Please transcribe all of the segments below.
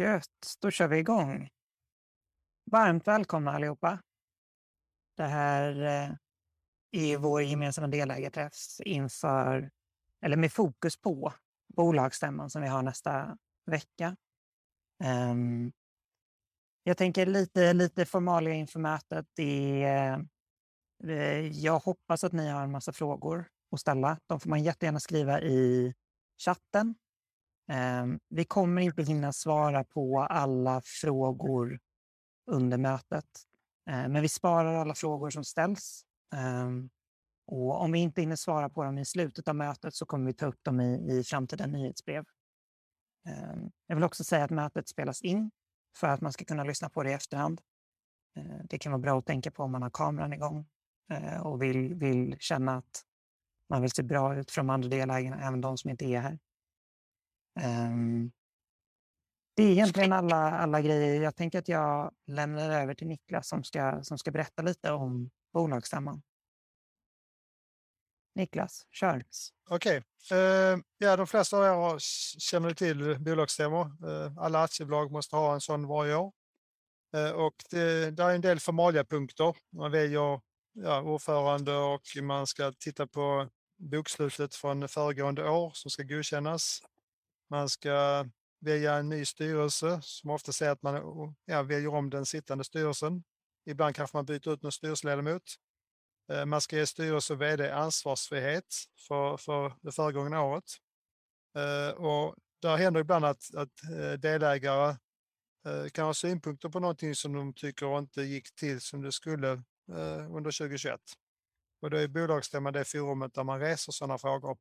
Gött, då kör vi igång. Varmt välkomna allihopa. Det här eh, är vår gemensamma delägarträff inför, eller med fokus på, bolagsstämman som vi har nästa vecka. Um, jag tänker lite, lite formalia inför mötet. Det är, eh, jag hoppas att ni har en massa frågor att ställa. De får man jättegärna skriva i chatten Ehm, vi kommer inte hinna svara på alla frågor under mötet, ehm, men vi sparar alla frågor som ställs. Ehm, och om vi inte hinner svara på dem i slutet av mötet så kommer vi ta upp dem i, i framtida nyhetsbrev. Jag vill också säga att mötet spelas in för att man ska kunna lyssna på det i efterhand. Det kan vara bra att tänka på om man har kameran igång eh, och vill, vill känna att man vill se bra ut för de andra delägarna, även de som inte är här. Um, det är egentligen alla, alla grejer. Jag tänker att jag lämnar över till Niklas som ska, som ska berätta lite om bolagsstämman. Niklas, kör. Okej. Okay. Uh, ja, de flesta av er känner till bolagsstämmor. Uh, alla aktiebolag måste ha en sån varje år. Uh, och det, det är en del formaliapunkter. Man väljer ja, ordförande och man ska titta på bokslutet från föregående år som ska godkännas. Man ska välja en ny styrelse som ofta säger att man ja, väljer om den sittande styrelsen. Ibland kanske man byter ut någon styrelseledamot. Eh, man ska ge styrelse och vd ansvarsfrihet för, för det föregångna året. Eh, och där händer ibland att, att eh, delägare kan ha synpunkter på någonting som de tycker inte gick till som det skulle under 2021. Och då är bolagsstämman det forumet där man reser sådana frågor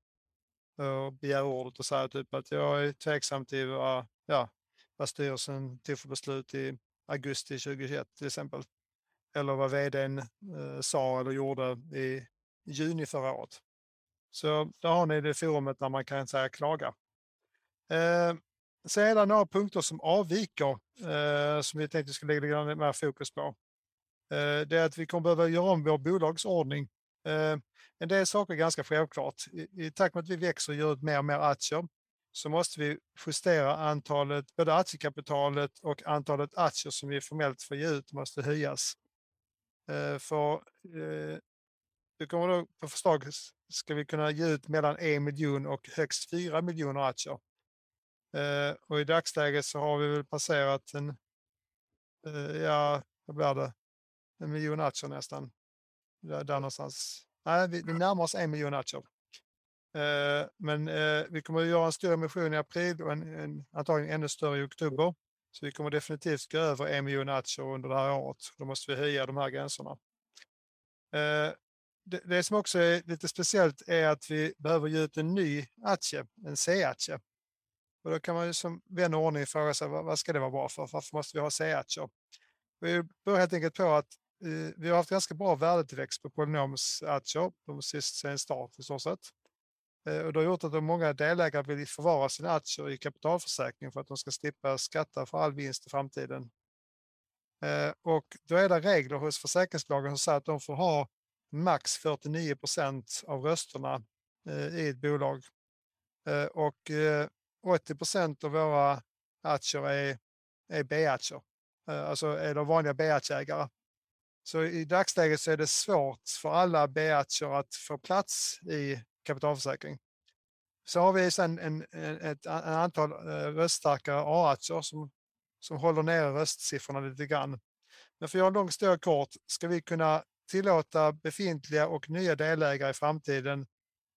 och begär ordet och säger typ att jag är tveksam till vad, ja, vad styrelsen tog för beslut i augusti 2021 till exempel. Eller vad vdn eh, sa eller gjorde i juni förra året. Så där har ni det forumet där man kan säga klaga. Eh, sedan några punkter som avviker eh, som vi tänkte skulle lägga lite mer fokus på. Eh, det är att vi kommer behöva göra om vår bolagsordning Eh, en del saker är ganska självklart. I, I takt med att vi växer och gör ut mer och mer aktier så måste vi justera antalet, både aktiekapitalet och antalet aktier som vi formellt får ge ut måste höjas. Eh, för eh, det kommer då på förslag ska vi kunna ge ut mellan en miljon och högst fyra miljoner aktier. Eh, och i dagsläget så har vi väl passerat en, eh, ja, vad blir det, en miljon aktier nästan där, där någonstans. Nej, vi, vi närmar oss en miljon aktier. Eh, men eh, vi kommer att göra en större emission i april och en, en, antagligen ännu större i oktober. Så vi kommer definitivt gå över en miljon aktier under det här året. Då måste vi höja de här gränserna. Eh, det, det, som också är lite speciellt är att vi behöver ge ut en ny aktie, en C-aktie. Och då kan man ju som vän och ordning fråga sig vad, vad ska det vara bra för? Varför måste vi ha C-aktier? Vi beror helt enkelt på att Eh, vi har haft ganska bra värdetillväxt på Polynoms aktier de sist sen start i stort sett. Eh, och det har gjort att många delägare vill förvara sina aktier i kapitalförsäkring för att de ska slippa skatta för all vinst i framtiden. Eh, och då är det regler hos försäkringsbolagen som säger att de får ha max 49 procent av rösterna i ett bolag. Och 80 procent av våra aktier är, är B-aktier, alltså är de vanliga B-aktieägare. Så i dagsläget så är det svårt för alla B-aktier att få plats i kapitalförsäkring. Så har vi sedan en, en, ett en antal eh, röststarka röststarkare A-aktier som, som håller nere röstsiffrorna lite grann. Men för att göra en lång historia kort, ska vi kunna tillåta befintliga och nya delägare i framtiden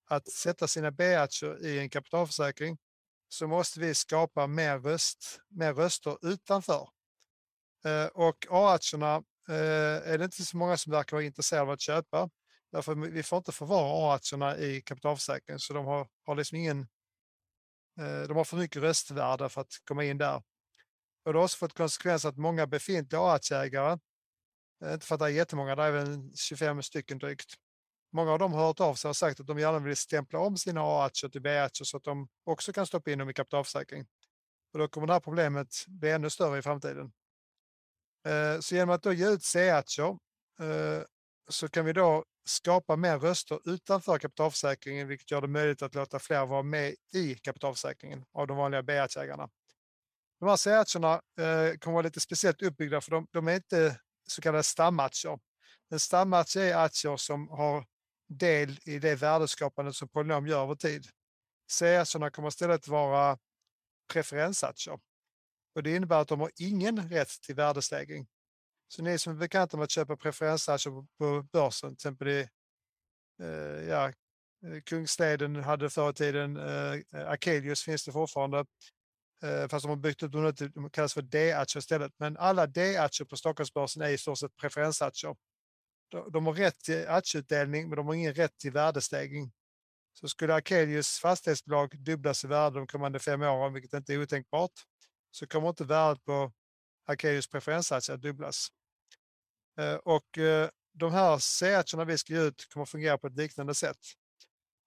att sätta sina B-aktier i en kapitalförsäkring så måste vi skapa mer, röst, mer röster utanför. Eh, och A-aktierna Eh, är det inte så många som verkar vara intresserade av att köpa. Därför vi får inte förvara A-aktierna i kapitalförsäkringen så de har, har liksom ingen, eh, de har för mycket röstvärde för att komma in där. Och det har också fått konsekvens att många befintliga A-aktieägare, eh, inte för att det är jättemånga, det är väl 25 stycken drygt. Många av dem har hört av sig och sagt att de gärna vill stämpla om sina A-aktier till B-aktier så att de också kan stoppa in dem i kapitalförsäkring. Och då kommer det här problemet bli ännu större i framtiden. Eh, så genom att då ge ut C-aktier eh, så kan vi då skapa mer röster utanför kapitalförsäkringen, vilket gör det möjligt att låta fler vara med i kapitalförsäkringen av de vanliga B-aktieägarna. de här C-aktierna eh, kommer vara lite speciellt uppbyggda för de, de är inte så kallade stamaktier. En stamaktie är aktier som har del i det värdeskapande som Polynom gör över tid. C-aktierna kommer istället vara preferensaktier. Och det innebär att de har ingen rätt till värdestegring. Så ni som är bekanta med att köpa preferensaktier på börsen, till exempel i eh, ja, eh, Kungsleden hade förr i tiden, eh, Akelius finns det fortfarande, eh, fast de har byggt upp dem, de kallas för D-aktier istället. Men alla D-aktier på Stockholmsbörsen är i stort sett preferensaktier. De, de har rätt till aktieutdelning, men de har ingen rätt till värdestegring. Så skulle Akelius fastighetsbolag dubblas i värde de kommande fem åren, vilket inte är otänkbart, så kommer inte värdet på Akelius preferensaktier att dubblas. Eh, och eh, de här C-aktierna vi ska ge ut kommer fungera på ett liknande sätt.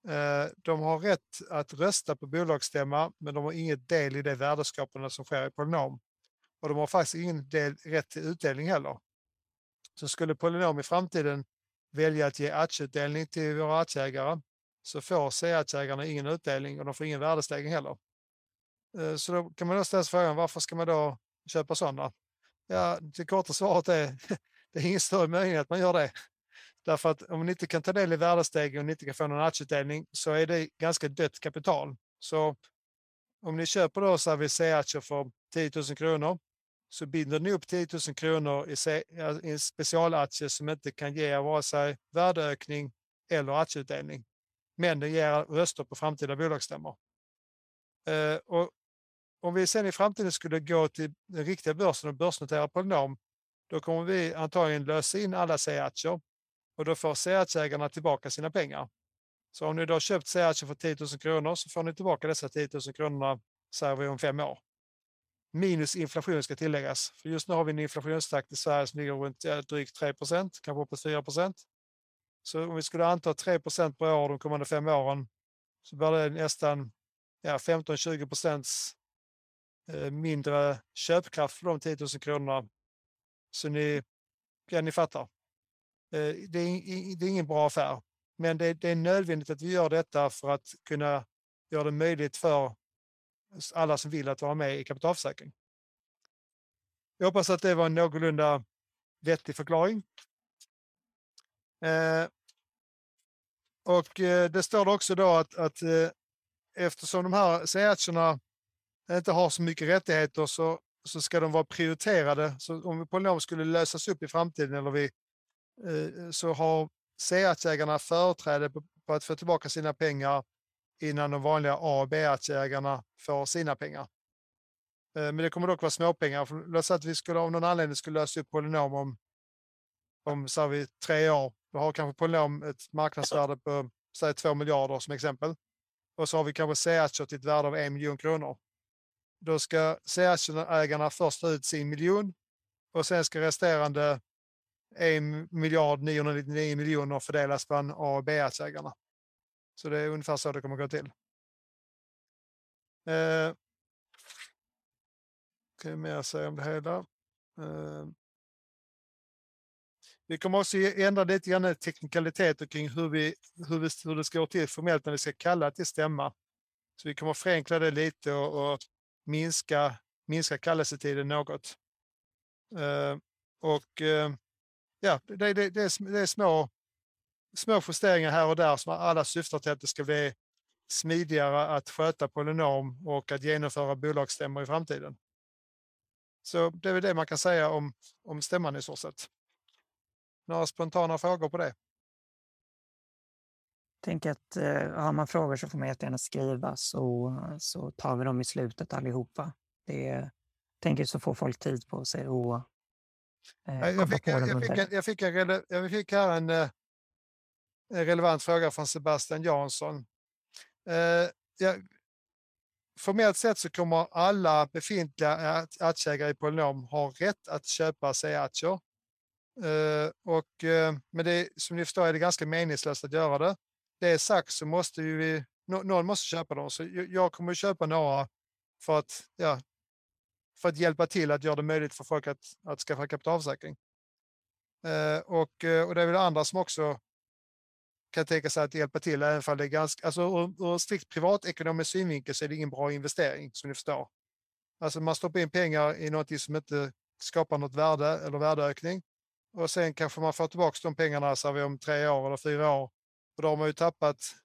Eh, de har rätt att rösta på bolagsstämma, men de har inget del i det värdeskapande som sker i Polynom. Och de har faktiskt ingen del, rätt till utdelning heller. Så skulle Polynom i framtiden välja att ge aktieutdelning till våra aktieägare så får C-aktieägarna ingen utdelning och de får ingen värdestegring heller. Eh, så då kan man då ställa sig frågan varför ska man då köpa sådana? Ja, det korta svaret är det är ingen större möjlighet att man gör det. Därför att om man inte kan ta del i värdestegring och inte kan få någon aktieutdelning så är det ganska dött kapital. Så om ni köper då CVC-aktier för 10 000 kronor så binder ni upp 10 000 kronor i en specialaktie som inte kan ge vare sig värdeökning eller aktieutdelning. Men den ger röster på framtida bolagsstämmor. Eh, och om vi sen i framtiden skulle gå till den riktiga börsen och börsnotera Polynom då kommer vi antagligen lösa in alla C-aktier och då får C-aktieägarna tillbaka sina pengar. Så om ni då har köpt C-aktier för 10 000 kronor så får ni tillbaka dessa 10 000 kronorna säger vi om fem år. Minus inflation ska tilläggas. För just nu har vi en inflationstakt i Sverige som ligger runt drygt 3 procent, kanske uppåt 4 procent. Så om vi skulle anta 3 procent per år de kommande fem åren så blir det nästan ja, 15-20 procents Eh, mindre köpkraft för de 10 000 kronorna så ni, ja, ni fattar. Eh, det är, det är ingen bra affär, men det, det är nödvändigt att vi gör detta för att kunna göra det möjligt för alla som vill att vara med i kapitalförsäkring. Jag hoppas att det var en någorlunda vettig förklaring. Eh, och eh, det står också då att, att eh, eftersom de här C-aktierna inte har så mycket rättigheter så så ska de vara prioriterade. Så om Polynom skulle lösas upp i framtiden eller vi, eh, så har C-aktieägarna företräde på, på att få tillbaka sina pengar innan de vanliga A och B-aktieägarna får sina pengar. Eh, men det kommer dock vara småpengar. Låt säga att vi skulle av någon anledning skulle lösa upp Polynom om, om så vi, tre år. Då har kanske Polynom ett marknadsvärde på säg 2 miljarder som exempel. Och så har vi kanske C-aktier till ett värde av en miljon kronor. Då ska C-aktieägarna först ta ut sin miljon och sen ska resterande 1 miljard 999 miljoner fördelas bland A och B-aktieägarna. Så det är ungefär så det kommer gå till. Eh, kan jag mer säga om det hela? Eh, vi kommer också ändra lite grann teknikaliteter kring hur, vi, hur, vi, hur det ska gå till formellt när vi ska kalla till stämma. Så vi kommer förenkla det lite och, och minska, minska kallelsetiden något. Eh, och eh, ja, det, det, det, är, det är små, små justeringar här och där som alla syftar till att det ska bli smidigare att sköta polynom och att genomföra bolagsstämmor i framtiden. Så det är väl det man kan säga om, om stämman i så sätt. Några spontana frågor på det? Tänker att eh, har man frågor så får man jättegärna skriva så, så tar vi dem i slutet allihopa. Det tänker så får folk tid på sig och eh, jag, fick, jag, jag, fick en, jag, fick en, jag fick här en, eh, en relevant fråga från Sebastian Jansson. Eh, ja, formellt sett så kommer alla befintliga aktieägare i Polynom ha rätt att köpa C-aktier. Uh, och, uh, men det, som ni förstår är det ganska meningslöst att göra det det sagt så måste vi, någon måste köpa dem. Så jag kommer att köpa några för att, ja, för att hjälpa till att göra det möjligt för folk att, att skaffa kapitalförsäkring. Eh, och, eh, och det är väl andra som också kan tänka sig att hjälpa till, även om det är ganska, alltså ur, ur strikt privatekonomisk synvinkel så är det ingen bra investering som ni förstår. Alltså man stoppar in pengar i något som inte skapar något värde eller värdeökning. Och sen kanske man får tillbaka de pengarna så vi om tre år eller fyra år. Och då har man ju tappat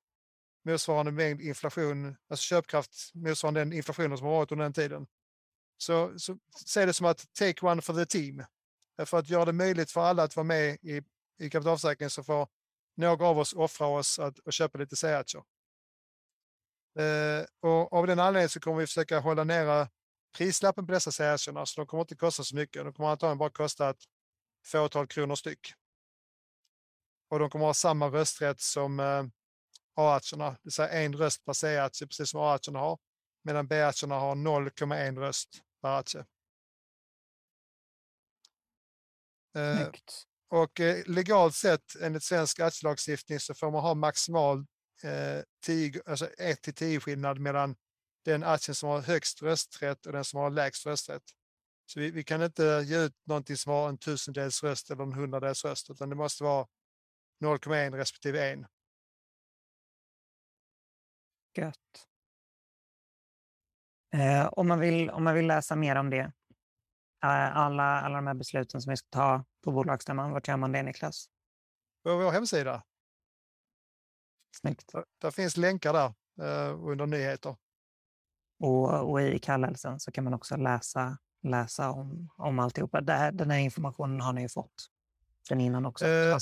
motsvarande mängd inflation, alltså köpkraft motsvarande den inflationen som har varit under den tiden. Så, så se det som att take one for the team. Eh, för att göra det möjligt för alla att vara med i, i kapitalförsäkringen så får några av oss offra oss att, att köpa lite C-aktier. Eh, och av den anledningen så kommer vi försöka hålla nere prislappen på dessa C-aktierna så de kommer inte kosta så mycket. De kommer antagligen bara kosta ett fåtal kronor styck. Och de kommer ha samma rösträtt som eh, A-aktierna, det vill säga en röst per C-aktie, precis som A-aktierna har, medan B-aktierna har 0,1 röst per aktie. Eh, och eh, legalt sett enligt svensk aktieslagstiftning så får man ha maximal eh, 10, alltså 1 till 10 skillnad mellan den aktien som har högst rösträtt och den som har lägst rösträtt. Så vi, vi, kan inte ge ut någonting som har en tusendels röst eller en hundradels röst, utan det måste vara 0,1 respektive 1. Gött. Eh, om, man vill, om man vill läsa mer om det, eh, alla, alla de här besluten som vi ska ta på bolagsstämman, vart gör man det Niklas? På vår hemsida. Snyggt. Där, där finns länkar där eh, under nyheter. Och, och, i kallelsen så kan man också läsa, läsa om, om alltihopa. Det den här informationen har ni ju fått sen innan också. Eh,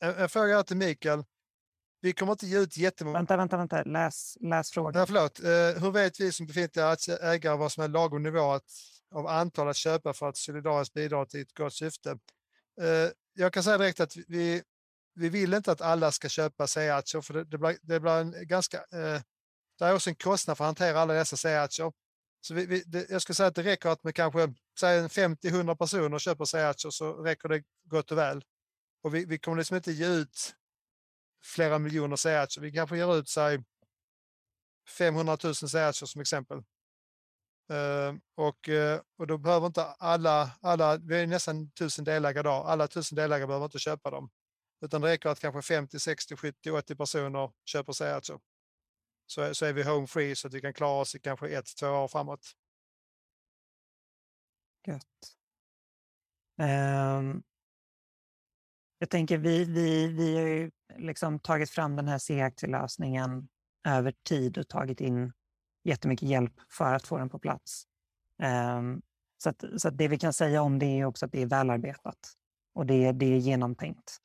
en, en fråga till Mikael. Vi kommer inte ge ut jättemånga... Vänta, vänta, vänta. Läs, läs frågan. Ja, förlåt. Eh, hur vet vi som befintliga ägare vad som är lagom nivå att, av antal att köpa för att solidariskt bidra till ett gott syfte? Eh, jag kan säga direkt att vi, vi vill inte att alla ska köpa C-aktier för det, det, blir, det blir en ganska... Eh, det är också en kostnad för att hantera alla dessa C-aktier. Så vi, vi, det, jag skulle säga att det räcker att med kanske 50-100 personer köper C-aktier så räcker det gott och väl. Och vi, vi kommer liksom inte ge ut flera miljoner C-aktier. Vi kanske ger ut sig 500 000 C-aktier som exempel. Uh, och, uh, och då behöver inte alla, alla, vi är nästan tusen delägare idag, alla tusen delägare behöver inte köpa dem. Utan det räcker att kanske 50, 60, 70, 80 personer köper sig alltså. Så, så är vi home free så att vi kan klara oss i kanske ett, två år framåt. Gött. Um, jag tänker vi, vi, vi har ju liksom tagit fram den här C-aktielösningen över tid och tagit in jättemycket hjälp för att få den på plats. Um, så, att, så att det vi kan säga om det är också att det är välarbetat och det, det är genomtänkt,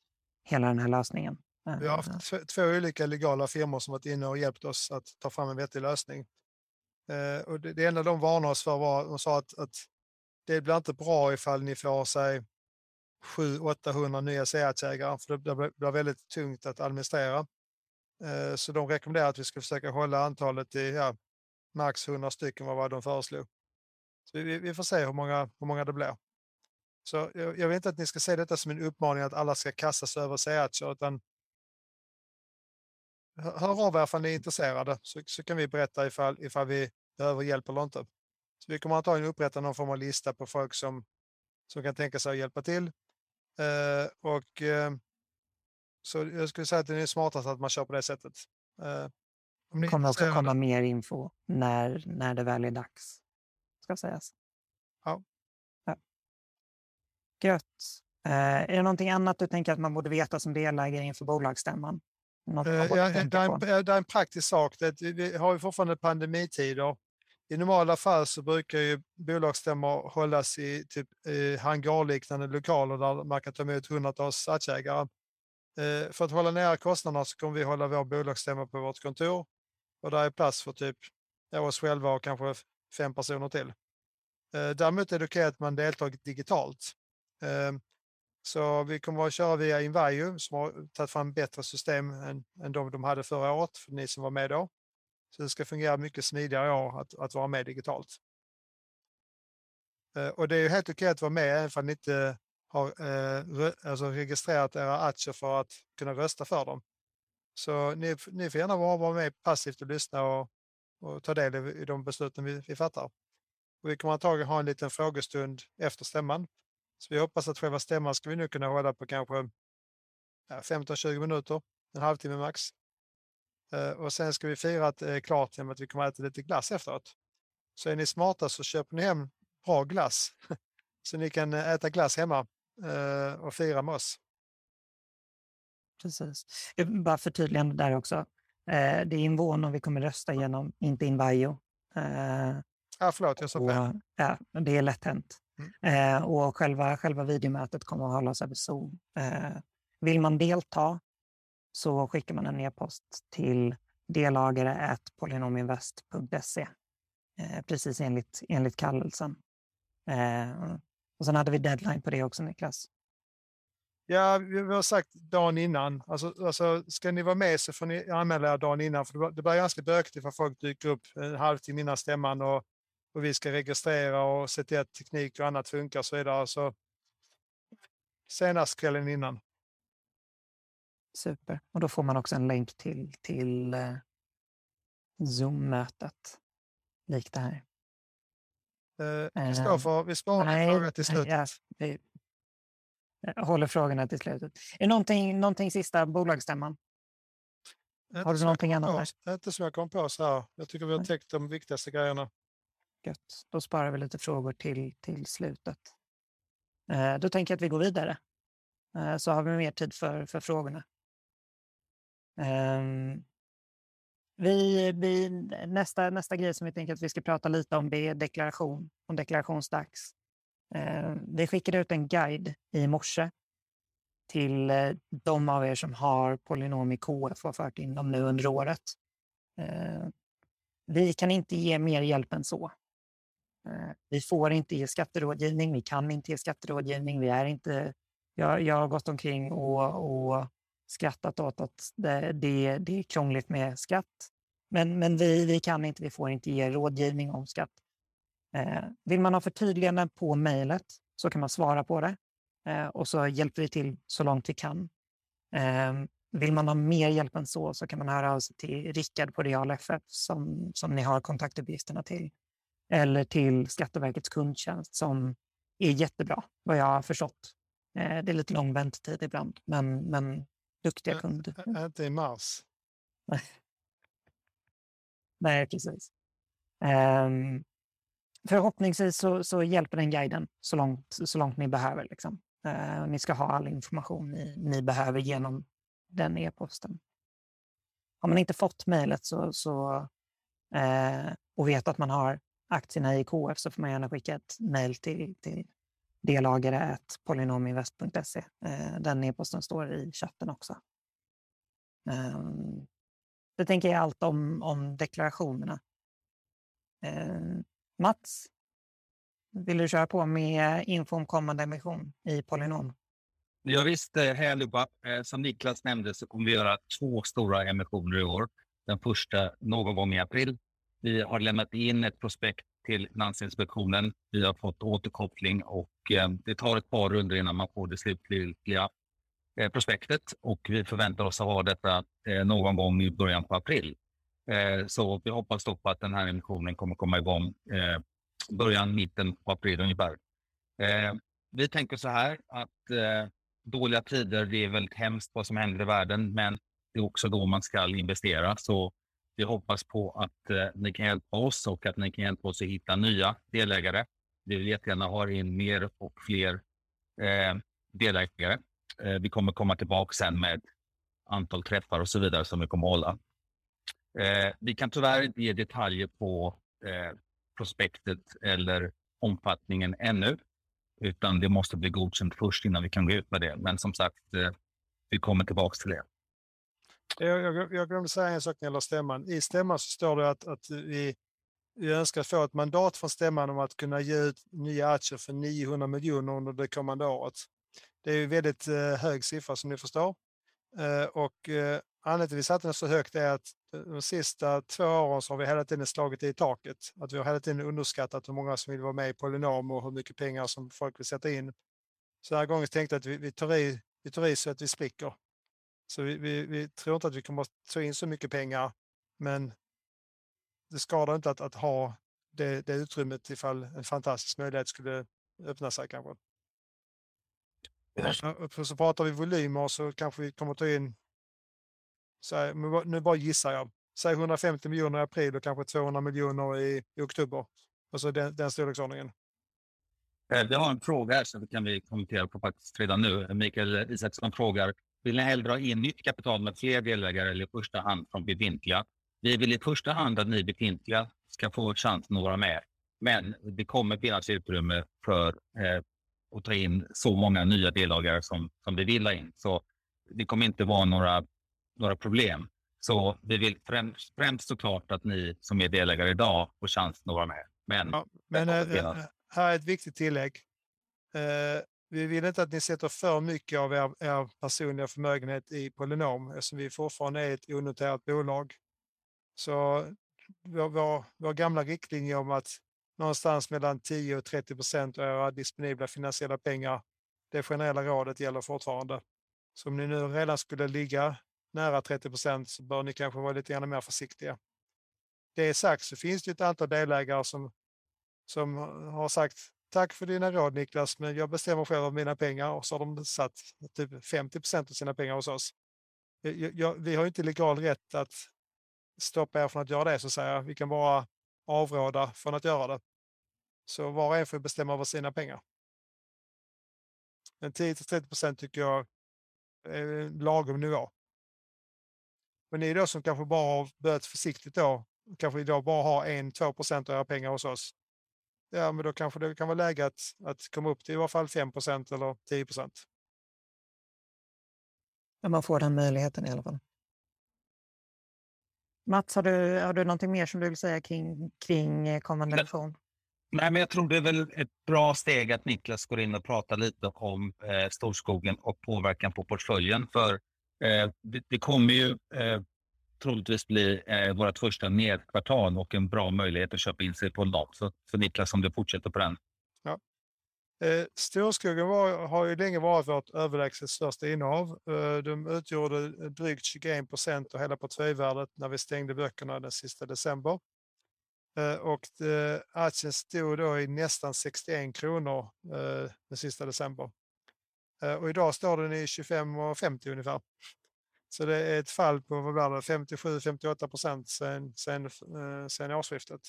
hela den här lösningen. Vi har haft ehm. två olika legala firmor som varit inne och hjälpt oss att ta fram en vettig lösning. Uh, och det, det enda de varnade oss för var, de sa att, att det blir inte bra ifall ni får sig 700-800 nya C-aktieägare, för det blir väldigt tungt att administrera. Eh, så de rekommenderar att vi ska försöka hålla antalet till ja, max 100 stycken var vad de föreslog. Så vi, vi, får se hur många, hur många det blir. Så jag, jag vill inte att ni ska se detta som en uppmaning att alla ska kastas över C-aktier, utan hör av er ifall ni är intresserade så, så kan vi berätta ifall, ifall vi behöver hjälp eller inte. Så vi kommer antagligen upprätta någon form av lista på folk som, som kan tänka sig att hjälpa till Eh, och eh, så jag skulle säga att det är smartast att man kör på det sättet. Eh, det kommer också komma mer info när, när det väl är dags, ska sägas. Ja. ja. Gött. Eh, är det någonting annat du tänker att man borde veta som delägare inför bolagsstämman? Något ja, det, är en, det är en praktisk sak. Det, vi har ju fortfarande pandemitider i normala fall så brukar ju bolagsstämmor hållas i typ i hangarliknande lokaler där man kan ta emot hundratals aktieägare. Eh, för att hålla nere kostnaderna så kommer vi hålla vår bolagsstämma på vårt kontor och där är plats för typ oss själva och kanske fem personer till. Eh, däremot är det okej att man deltar digitalt. Så vi kommer att köra via Invajo som har tagit fram bättre system än, än de de hade förra året, för ni som var med då. Så det ska fungera mycket smidigare i år att, att vara med digitalt. Eh, och det är ju helt okej att vara med även om ni inte har eh, alltså registrerat era aktier för att kunna rösta för dem. Så ni, ni får gärna vara, vara med passivt och lyssna och, och ta del i, i de besluten vi, vi fattar. Och vi kommer antagligen ha en liten frågestund efter stämman. Så vi hoppas att själva stämman ska vi nu kunna hålla på kanske 15-20 minuter, en halvtimme max. Eh, och sen ska vi fira att det är klart genom att vi kommer att äta lite glass efteråt. Så är ni smarta så köper ni hem bra glass. Så ni kan äta glass hemma och fira med oss. Precis. Bara förtydligande där också. Eh, det är Invono vi kommer rösta igenom, inte Invajo. Eh, ah, förlåt, jag sa fel. Ja, det är lätt hänt. Mm. Eh, och själva, själva videomötet kommer att hållas över Zoom. Eh, vill man delta så skickar man en e-post till delagare.polynominvest.se eh, precis enligt, enligt kallelsen. Eh, och sen hade vi deadline på det också, Niklas. Ja, vi har sagt dagen innan. Alltså, alltså, ska ni vara med så får ni anmäla er dagen innan. För det blir ganska bökigt ifall folk dyker upp en halvtimme innan stämman och, och vi ska registrera och se till att teknik och annat funkar och så vidare. alltså senast kvällen innan. Super. Och då får man också en länk till, till eh, Zoom-mötet. Likt det här. Kristoffer, uh, vi sparar en fråga till slutet. Ja, jag håller frågorna till slutet. Är det någonting, någonting sista bolagsstämman? Har du någonting annat? Där? Inte som jag kom på så här. Jag tycker vi har täckt de viktigaste grejerna. Gött. Då sparar vi lite frågor till, till slutet. Eh, då tänker jag att vi går vidare. Eh, så har vi mer tid för, för frågorna. Um, vi, vi, nästa, nästa grej som vi tänker att vi ska prata lite om det är deklaration och deklarationsdags. Uh, vi skickade ut en guide i morse till eh, de av er som har polynom i KF och fört in dem nu under året. Uh, vi kan inte ge mer hjälp än så. Vi får inte ge skatterådgivning, vi kan inte ge skatterådgivning. Vi är inte, jag, jag har gått omkring och, och skrattat åt att det, det, det är krångligt med skatt. Men, men vi, vi kan inte, vi får inte ge rådgivning om skatt. Eh, vill man ha förtydliganden på mejlet så kan man svara på det eh, och så hjälper vi till så långt vi kan. Eh, vill man ha mer hjälp än så så kan man höra av sig till Rickard på Real FF som, som ni har kontaktuppgifterna till. Eller till Skatteverkets kundtjänst som är jättebra vad jag har förstått. Eh, det är lite lång väntetid ibland, men, men duktiga kunder. Inte i mars. Nej, precis. Um, förhoppningsvis så, så, hjälper den guiden så långt, så långt ni behöver. Liksom. Uh, ni ska ha all information ni, ni behöver genom den e-posten. Har man inte fått mejlet så, så, uh, och vet att man har aktierna i KF så får man gärna skicka ett mejl till, till delagerare.polynominvest.se. polynominvest.se. Eh, den e-posten står i chatten också. Ehm, det tänker jag allt om, om deklarationerna. Ehm, Mats, vill du köra på med info om kommande emission i Polynom? Ja, visst, eh, hej allihopa. Eh, som Niklas nämnde så kommer vi göra två stora emissioner i år. Den första någon gång i april. Vi har lämnat in ett prospekt till Finansinspektionen. Vi har fått återkoppling och eh, det tar ett par runder innan man får det slutliga eh, prospektet och vi förväntar oss att ha detta eh, någon gång i början på april. Eh, så vi hoppas då på att den här emissionen kommer komma igång eh, början, mitten på april ungefär. Eh, vi tänker så här att eh, dåliga tider, det är väldigt hemskt vad som händer i världen, men det är också då man ska investera. Så vi hoppas på att eh, ni kan hjälpa oss och att ni kan hjälpa oss att hitta nya delägare. Vi vill jättegärna ha in mer och fler eh, delägare. Eh, vi kommer komma tillbaka sen med antal träffar och så vidare som vi kommer hålla. Eh, vi kan tyvärr inte ge detaljer på eh, prospektet eller omfattningen ännu, utan det måste bli godkänt först innan vi kan gå ut med det. Men som sagt, eh, vi kommer tillbaka till det. Jag, jag, jag glömde säga en sak när det gäller stämman. I stämman så står det att, att vi, vi önskar få ett mandat från stämman om att kunna ge ut nya aktier för 900 miljoner under det kommande året. Det är ju väldigt eh, hög siffra som ni förstår. Eh, och eh, Anledningen till att vi satte den så högt är att de sista två åren så har vi hela tiden slagit i taket. Att vi har hela tiden underskattat hur många som vill vara med i Polynom och hur mycket pengar som folk vill sätta in. Så den här gången tänkte jag att vi, vi, tar i, vi tar i så att vi spricker. Så vi, vi, vi tror inte att vi kommer att ta in så mycket pengar, men det skadar inte att, att ha det, det utrymmet ifall en fantastisk möjlighet skulle öppna sig kanske. Så, så pratar vi volymer så kanske vi kommer att ta in så nu bara gissar jag. Säg 150 miljoner i april och kanske 200 miljoner i, i oktober. Alltså den, den storleksordningen. Vi har en fråga här som vi kan vi kommentera på faktiskt redan nu. Mikael Isaksson frågar, vill ni hellre ha in nytt kapital med fler delägare eller i första hand från befintliga? Vi vill i första hand att ni befintliga ska få chansen att vara med. Men det kommer finnas utrymme för eh, att ta in så många nya delägare som, som vi vill ha in. Så det kommer inte vara några, några problem. Så vi vill främst, främst såklart att ni som är delägare idag får chansen att vara med. Men, ja, men äh, här är ett viktigt tillägg. Uh, vi vill inte att ni sätter för mycket av er, er personliga förmögenhet i Polynom eftersom vi fortfarande är ett onoterat bolag. Så vår, vår, vår gamla riktlinje om att någonstans mellan 10 och 30 procent av era disponibla finansiella pengar, det generella rådet gäller fortfarande. Så om ni nu redan skulle ligga nära 30 procent så bör ni kanske vara lite grann mer försiktiga. Det sagt så finns det ett antal delägare som, som har sagt tack för dina råd Niklas, men jag bestämmer själv om mina pengar och så har de satt typ 50 procent av sina pengar hos oss. Jag, jag, vi har inte legal rätt att stoppa er från att göra det så att säga. Vi kan bara avråda från att göra det. Så var och en får bestämma över sina pengar. Men 10-30 procent tycker jag är en lagom nivå. Men ni då som kanske bara har börjat försiktigt då, kanske idag bara har 1-2 procent av era pengar hos oss. Ja, men då kanske det kan vara läge att, att komma upp till i alla fall 5 procent eller 10 procent. Ja, man får den möjligheten i alla fall. Mats, har du, har du någonting mer som du vill säga kring, kring eh, kommande emission? Nej, men jag tror det är väl ett bra steg att Niklas går in och pratar lite om eh, storskogen och påverkan på portföljen. För eh, det, det, kommer ju eh, troligtvis bli eh, vårt första nedkvartal och en bra möjlighet att köpa in sig på något. Så, så Niklas, om du fortsätter på den. Ja. Eh, Storskogen var, har ju länge varit vårt överlägset största innehav. Eh, de utgjorde drygt 21 procent av hela portföljvärdet när vi stängde böckerna den sista december. Eh, och det, aktien stod då i nästan 61 kronor eh, den sista december. Eh, och idag står den i 25,50 ungefär. Så det är ett fall på 57-58 procent sen, sen, eh, sen årsskiftet.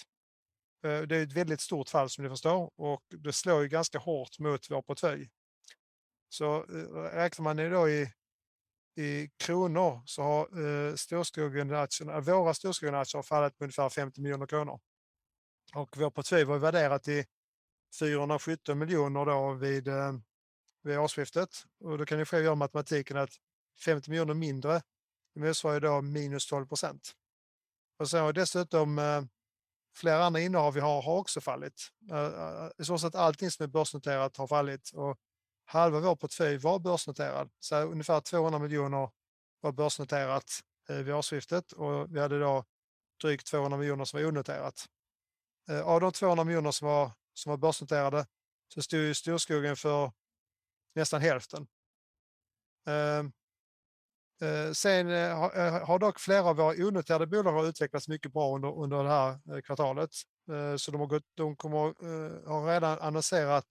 Eh, det är ett väldigt stort fall som ni förstår och det slår ju ganska hårt mot vår portfölj. Så eh, räknar man då i, i kronor så har eh, storskogen våra storskogenaktier fallit med ungefär 50 miljoner kronor. Och vår portfölj var värderat till 417 miljoner då vid, eh, vid årsskiftet. Och då kan ni själv göra matematiken att 50 miljoner mindre det motsvarar då minus 12 procent. Och sen har dessutom eh, flera andra innehav vi har har också fallit. Eh, eh, I så sätt allting som är börsnoterat har fallit och halva vår portfölj var börsnoterad. Så ungefär 200 miljoner var börsnoterat vid årsskiftet och vi hade då drygt 200 miljoner som var onoterat. Av de 200 miljoner som var, som var börsnoterade så stod ju Storskogen för nästan hälften. Eh, sen eh, eh, har dock flera av våra onoterade bolag utvecklats mycket bra under, under det här kvartalet. Så de, har gått, de kommer, har redan annonserat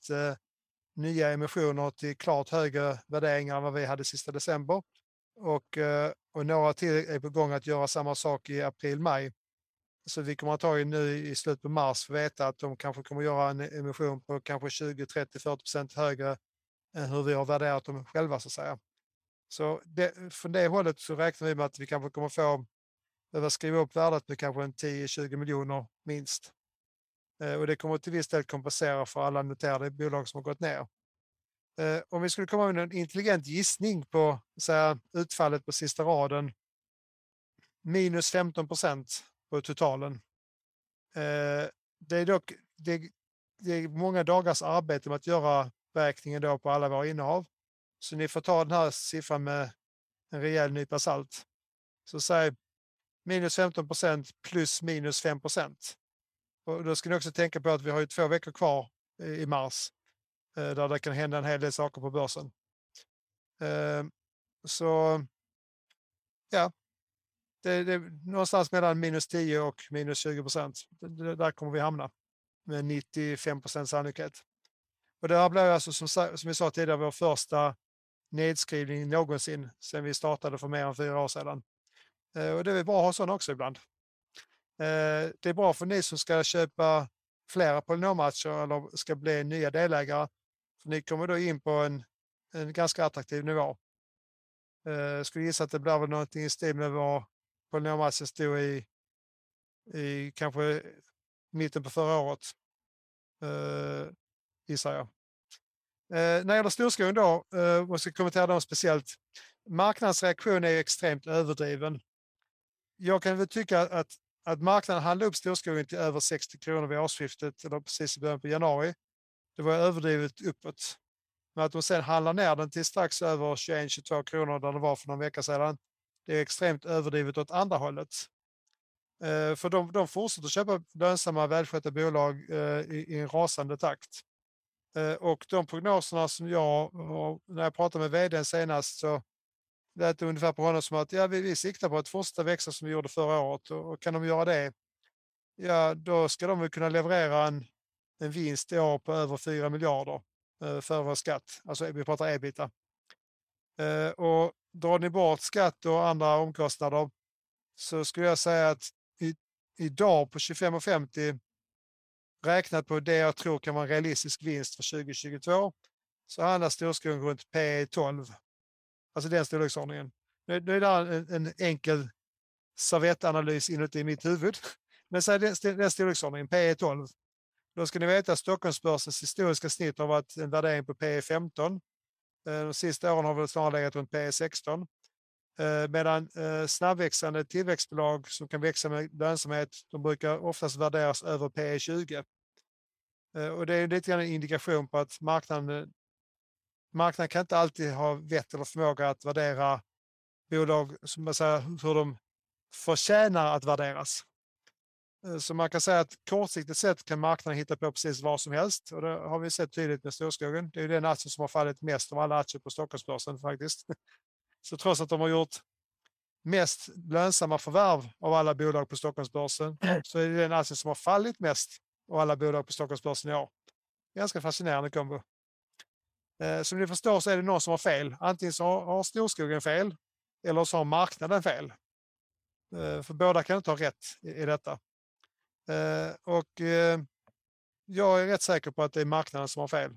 nya emissioner till klart högre värderingar än vad vi hade sista december. Och, och några till är på gång att göra samma sak i april-maj. Så vi kommer antagligen nu i slutet på mars veta att de kanske kommer göra en emission på kanske 20, 30, 40 procent högre än hur vi har värderat dem själva så att säga. Så det, från det hållet så räknar vi med att vi kanske kommer få behöva skriva upp värdet med kanske en 10-20 miljoner minst. Eh, och det kommer till viss del kompensera för alla noterade bolag som har gått ner. Eh, om vi skulle komma med en intelligent gissning på så utfallet på sista raden minus 15 procent på totalen. Eh, det är dock det, det är många dagars arbete med att göra beräkningen då på alla våra innehav. Så ni får ta den här siffran med en rejäl nypa salt. Så säg minus 15 procent plus minus 5 procent. Och då ska ni också tänka på att vi har ju två veckor kvar eh, i mars eh, där det kan hända en hel del saker på börsen. Eh, så ja, det, är någonstans mellan minus 10 och minus 20 procent. Där kommer vi hamna med 95 procents sannolikhet. Och det här blir alltså som, som vi sa tidigare vår första nedskrivning någonsin sedan vi startade för mer än fyra år sedan. Eh, och det är bra att ha sådana också ibland. Eh, det är bra för ni som ska köpa flera polynommatcher eller ska bli nya delägare. För ni kommer då in på en, en ganska attraktiv nivå. Jag skulle gissa att det blir väl någonting i stil med vad polynomaktien stod i, i kanske mitten på förra året. Gissar jag. Eh, när det gäller storskogen då, eh, om jag ska kommentera dem speciellt. Marknadens reaktion är extremt överdriven. Jag kan väl tycka att, att marknaden handlade upp storskogen till över 60 kronor vid årsskiftet eller precis i början på januari. Det var överdrivet uppåt. Men att de sen handlar ner den till strax över 21-22 kronor där det var för någon vecka sedan. Det är extremt överdrivet åt andra hållet. Eh, för de, de fortsätter köpa lönsamma välskötta bolag i, i en rasande takt. Eh, och de prognoserna som jag, när jag pratade med vdn senast så lät det ungefär på honom som att ja, vi, vi siktar på att fortsätta växa som vi gjorde förra året och, och kan de göra det, ja då ska de väl kunna leverera en, en vinst i år på över 4 miljarder eh, före skatt, alltså vi pratar ebita. Eh, och drar ni bort skatt och andra omkostnader så skulle jag säga att i, idag på 25,50 räknat på det jag tror kan vara en realistisk vinst för 2022 så handlar storskogen runt P12 Alltså den storleksordningen. Nu, nu är det en, en enkel servettanalys inuti mitt huvud. Men så är den, den storleksordningen, P 12. Då ska ni veta att Stockholmsbörsens historiska snitt har varit en värdering på P 15. Eh, de sista åren har vi snarare legat runt P 16. Eh, medan eh, snabbväxande tillväxtbolag som kan växa med lönsamhet, de brukar oftast värderas över P 20. Och det är lite grann en indikation på att marknaden marknaden kan inte alltid ha vett eller förmåga att värdera bolag som man säger, hur de förtjänar att värderas. Eh, så man kan säga att kortsiktigt sett kan marknaden hitta på precis vad som helst och det har vi sett tydligt med Storskogen. Det är den aktien som har fallit mest av alla aktier på Stockholmsbörsen faktiskt. Så trots att de har gjort mest lönsamma förvärv av alla bolag på Stockholmsbörsen så är det den aktien som har fallit mest och alla bolag på Stockholmsbörsen i år. Ganska fascinerande kombo. Eh, som ni förstår så är det någon som har fel. Antingen så har storskogen fel eller så har marknaden fel. Eh, för båda kan inte ha rätt i detta. Eh, och eh, jag är rätt säker på att det är marknaden som har fel.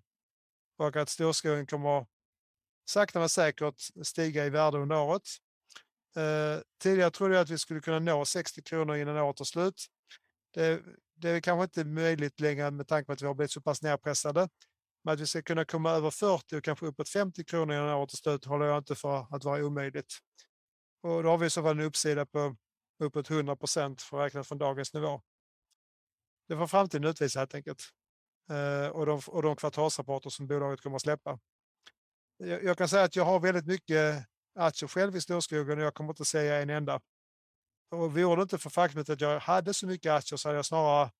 Och att storskogen kommer sakta men säkert stiga i värde under året. Eh, tidigare trodde jag att vi skulle kunna nå 60 kronor innan året tar slut. Det, det är kanske inte möjligt längre med tanke på att vi har blivit så pass nedpressade. Men att vi ska kunna komma över 40 och kanske uppåt 50 kronor innan året är slut håller jag inte för att vara omöjligt. Och då har vi i så fall en uppsida på uppåt 100 procent räknat från dagens nivå. Det får framtiden utvisa helt enkelt. Eh, och, de, och de kvartalsrapporter som bolaget kommer att släppa. Jag, jag, kan säga att jag har väldigt mycket aktier själv i storskogen och jag kommer inte säga en enda. Och vore det inte för faktumet att jag hade så mycket aktier så hade jag snarare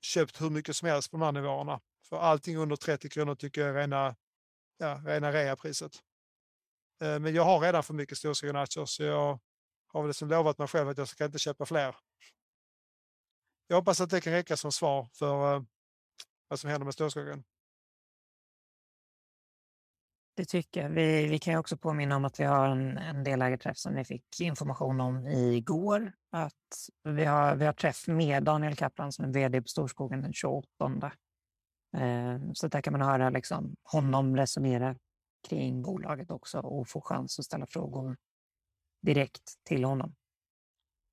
köpt hur mycket som helst på de här nivåerna. För allting under 30 kronor tycker jag är rena, ja, rena reapriset. Eh, men jag har redan för mycket storskogen så jag har väl liksom lovat mig själv att jag ska inte köpa fler. Jag hoppas att det kan räcka som svar för eh, vad som händer med storskogen. Det tycker jag. Vi, vi kan också påminna om att vi har en, en delägarträff som vi fick information om igår. Att vi har, vi har träff med Daniel Kaplan som är vd på Storskogen den 28. Eh, så där kan man höra liksom honom resonera kring bolaget också och få chans att ställa frågor direkt till honom.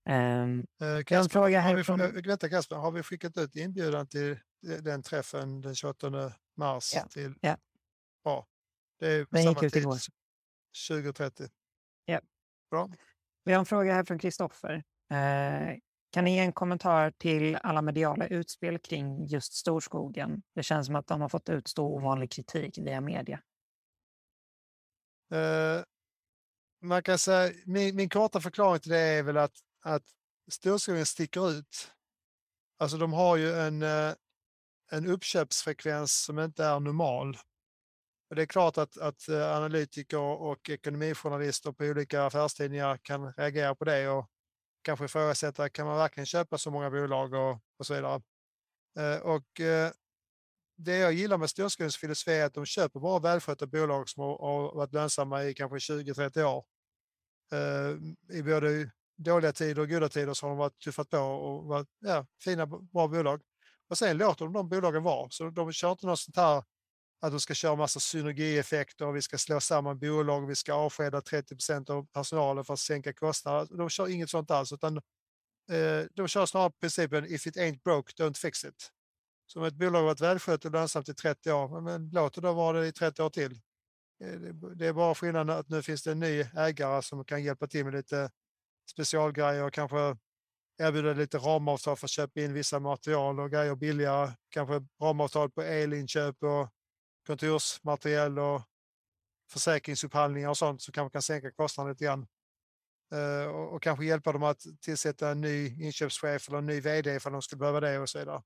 Um, Kasper, fråga här från... vänta, Kasper, har vi skickat ut inbjudan till den träffen den 28 mars? Ja. Till... ja. Bra. Det är den gick ut igår. 20.30. Ja. Bra. Vi har en fråga här från Kristoffer. Eh, kan ni ge en kommentar till alla mediala utspel kring just Storskogen? Det känns som att de har fått utstå ovanlig kritik via media. Uh, man kan säga, min, min korta förklaring till det är väl att, att Storskogen sticker ut. Alltså de har ju en, uh, en uppköpsfrekvens som inte är normal. Det är klart att, att eh, analytiker och ekonomijournalister på olika affärstidningar kan reagera på det och kanske ifrågasätta, kan man verkligen köpa så många bolag och, och så vidare. Eh, och eh, det jag gillar med Storskogens filosofi är att de köper bara välskötta bolag som har, har varit lönsamma i kanske 20-30 år. I både dåliga tider och goda tider så har de varit tuffat på och varit ja, fina, bra bolag. Och sen låter de de bolagen vara. Så de kör inte något sånt här att de ska köra massa synergieffekter och vi ska slå samman bolag och vi ska avskeda 30 procent av personalen för att sänka kostnader. De kör inget sånt alls, utan eh, de kör snarare principen if it ain't broke, don't fix it. Så om ett bolag har varit välskött och lönsamt i 30 år, men låt det då vara det i 30 år till. Eh, det är bara skillnaden att nu finns det en ny ägare som kan hjälpa till med lite specialgrejer och kanske erbjuda lite ramavtal för att köpa in vissa material och grejer billigare. Kanske ramavtal på elinköp och kontorsmateriel och försäkringsupphandlingar och sånt som kanske kan sänka kostnaden lite grann. Eh, och, och, kanske hjälpa dem att tillsätta en ny inköpschef eller en ny vd ifall de skulle behöva det och så vidare.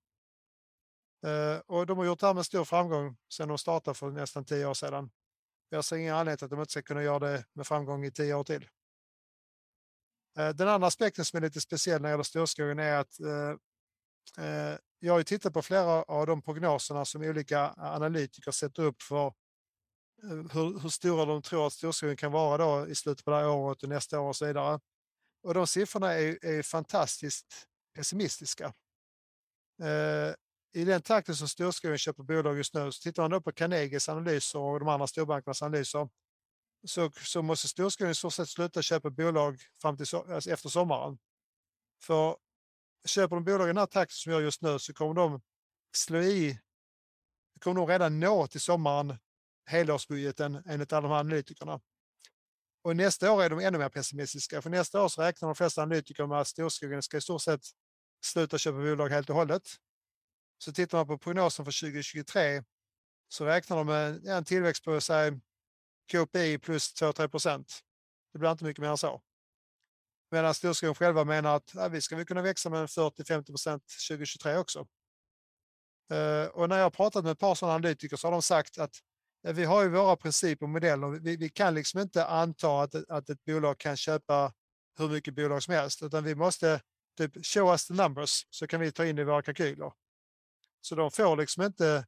Eh, och de har gjort det här med stor framgång sedan de startade för nästan tio år sedan. Jag ser ingen anledning till att de inte ska kunna göra det med framgång i tio år till. Eh, den andra aspekten som är lite speciell när det gäller storskogen är att jag har tittat på flera av de prognoserna som olika analytiker sätter upp för eh, hur, hur stora de tror att storskogen kan vara då i slutet på det här året och nästa år och så vidare. Och de siffrorna är, är fantastiskt pessimistiska. Eh, I den takten som storskogen köper bolag just nu, så tittar man då på Carnegies analyser och de andra storbankernas analyser, så, så måste storskogen i stort sett sluta köpa bolag fram till alltså efter sommaren. För köper de bolagen i den här takten som jag just nu så kommer de slå i, kommer de redan nå till sommaren helårsbudgeten enligt alla de här analytikerna. Och nästa år är de ännu mer pessimistiska, för nästa år så räknar de flesta analytiker med att storskogen ska i stort sett sluta köpa bolag helt och hållet. Så tittar man på prognosen för 2023 så räknar de med en tillväxt på sig KPI plus 2-3 procent. Det blir inte mycket mer än så. Medan storskogen själva menar att ja, vi ska väl kunna växa med 40-50 procent 2023 också. Uh, och när jag har pratat med ett par sådana analytiker så har de sagt att vi har ju våra principer och modeller. Vi, vi kan liksom inte anta att, att ett bolag kan köpa hur mycket bolag som helst, utan vi måste typ show us the numbers så kan vi ta in det i våra kalkyler. Så de får liksom inte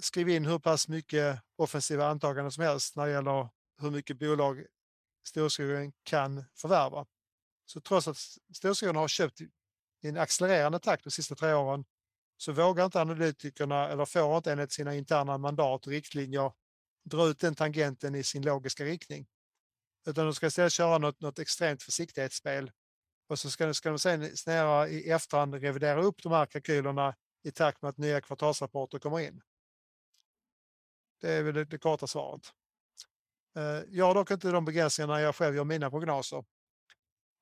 skriva in hur pass mycket offensiva antaganden som helst när det gäller hur mycket bolag storskogen kan förvärva. Så trots att storskogarna har köpt i en accelererande takt de sista tre åren så vågar inte analytikerna eller får inte enligt sina interna mandat och riktlinjer dra ut den tangenten i sin logiska riktning. Utan de ska istället köra något, något extremt försiktighetsspel och så ska, ska de sen snarare i efterhand revidera upp de här kalkylerna i takt med att nya kvartalsrapporter kommer in. Det är väl det, det korta svaret. Eh, jag har dock inte de begränsningarna när jag själv gör mina prognoser.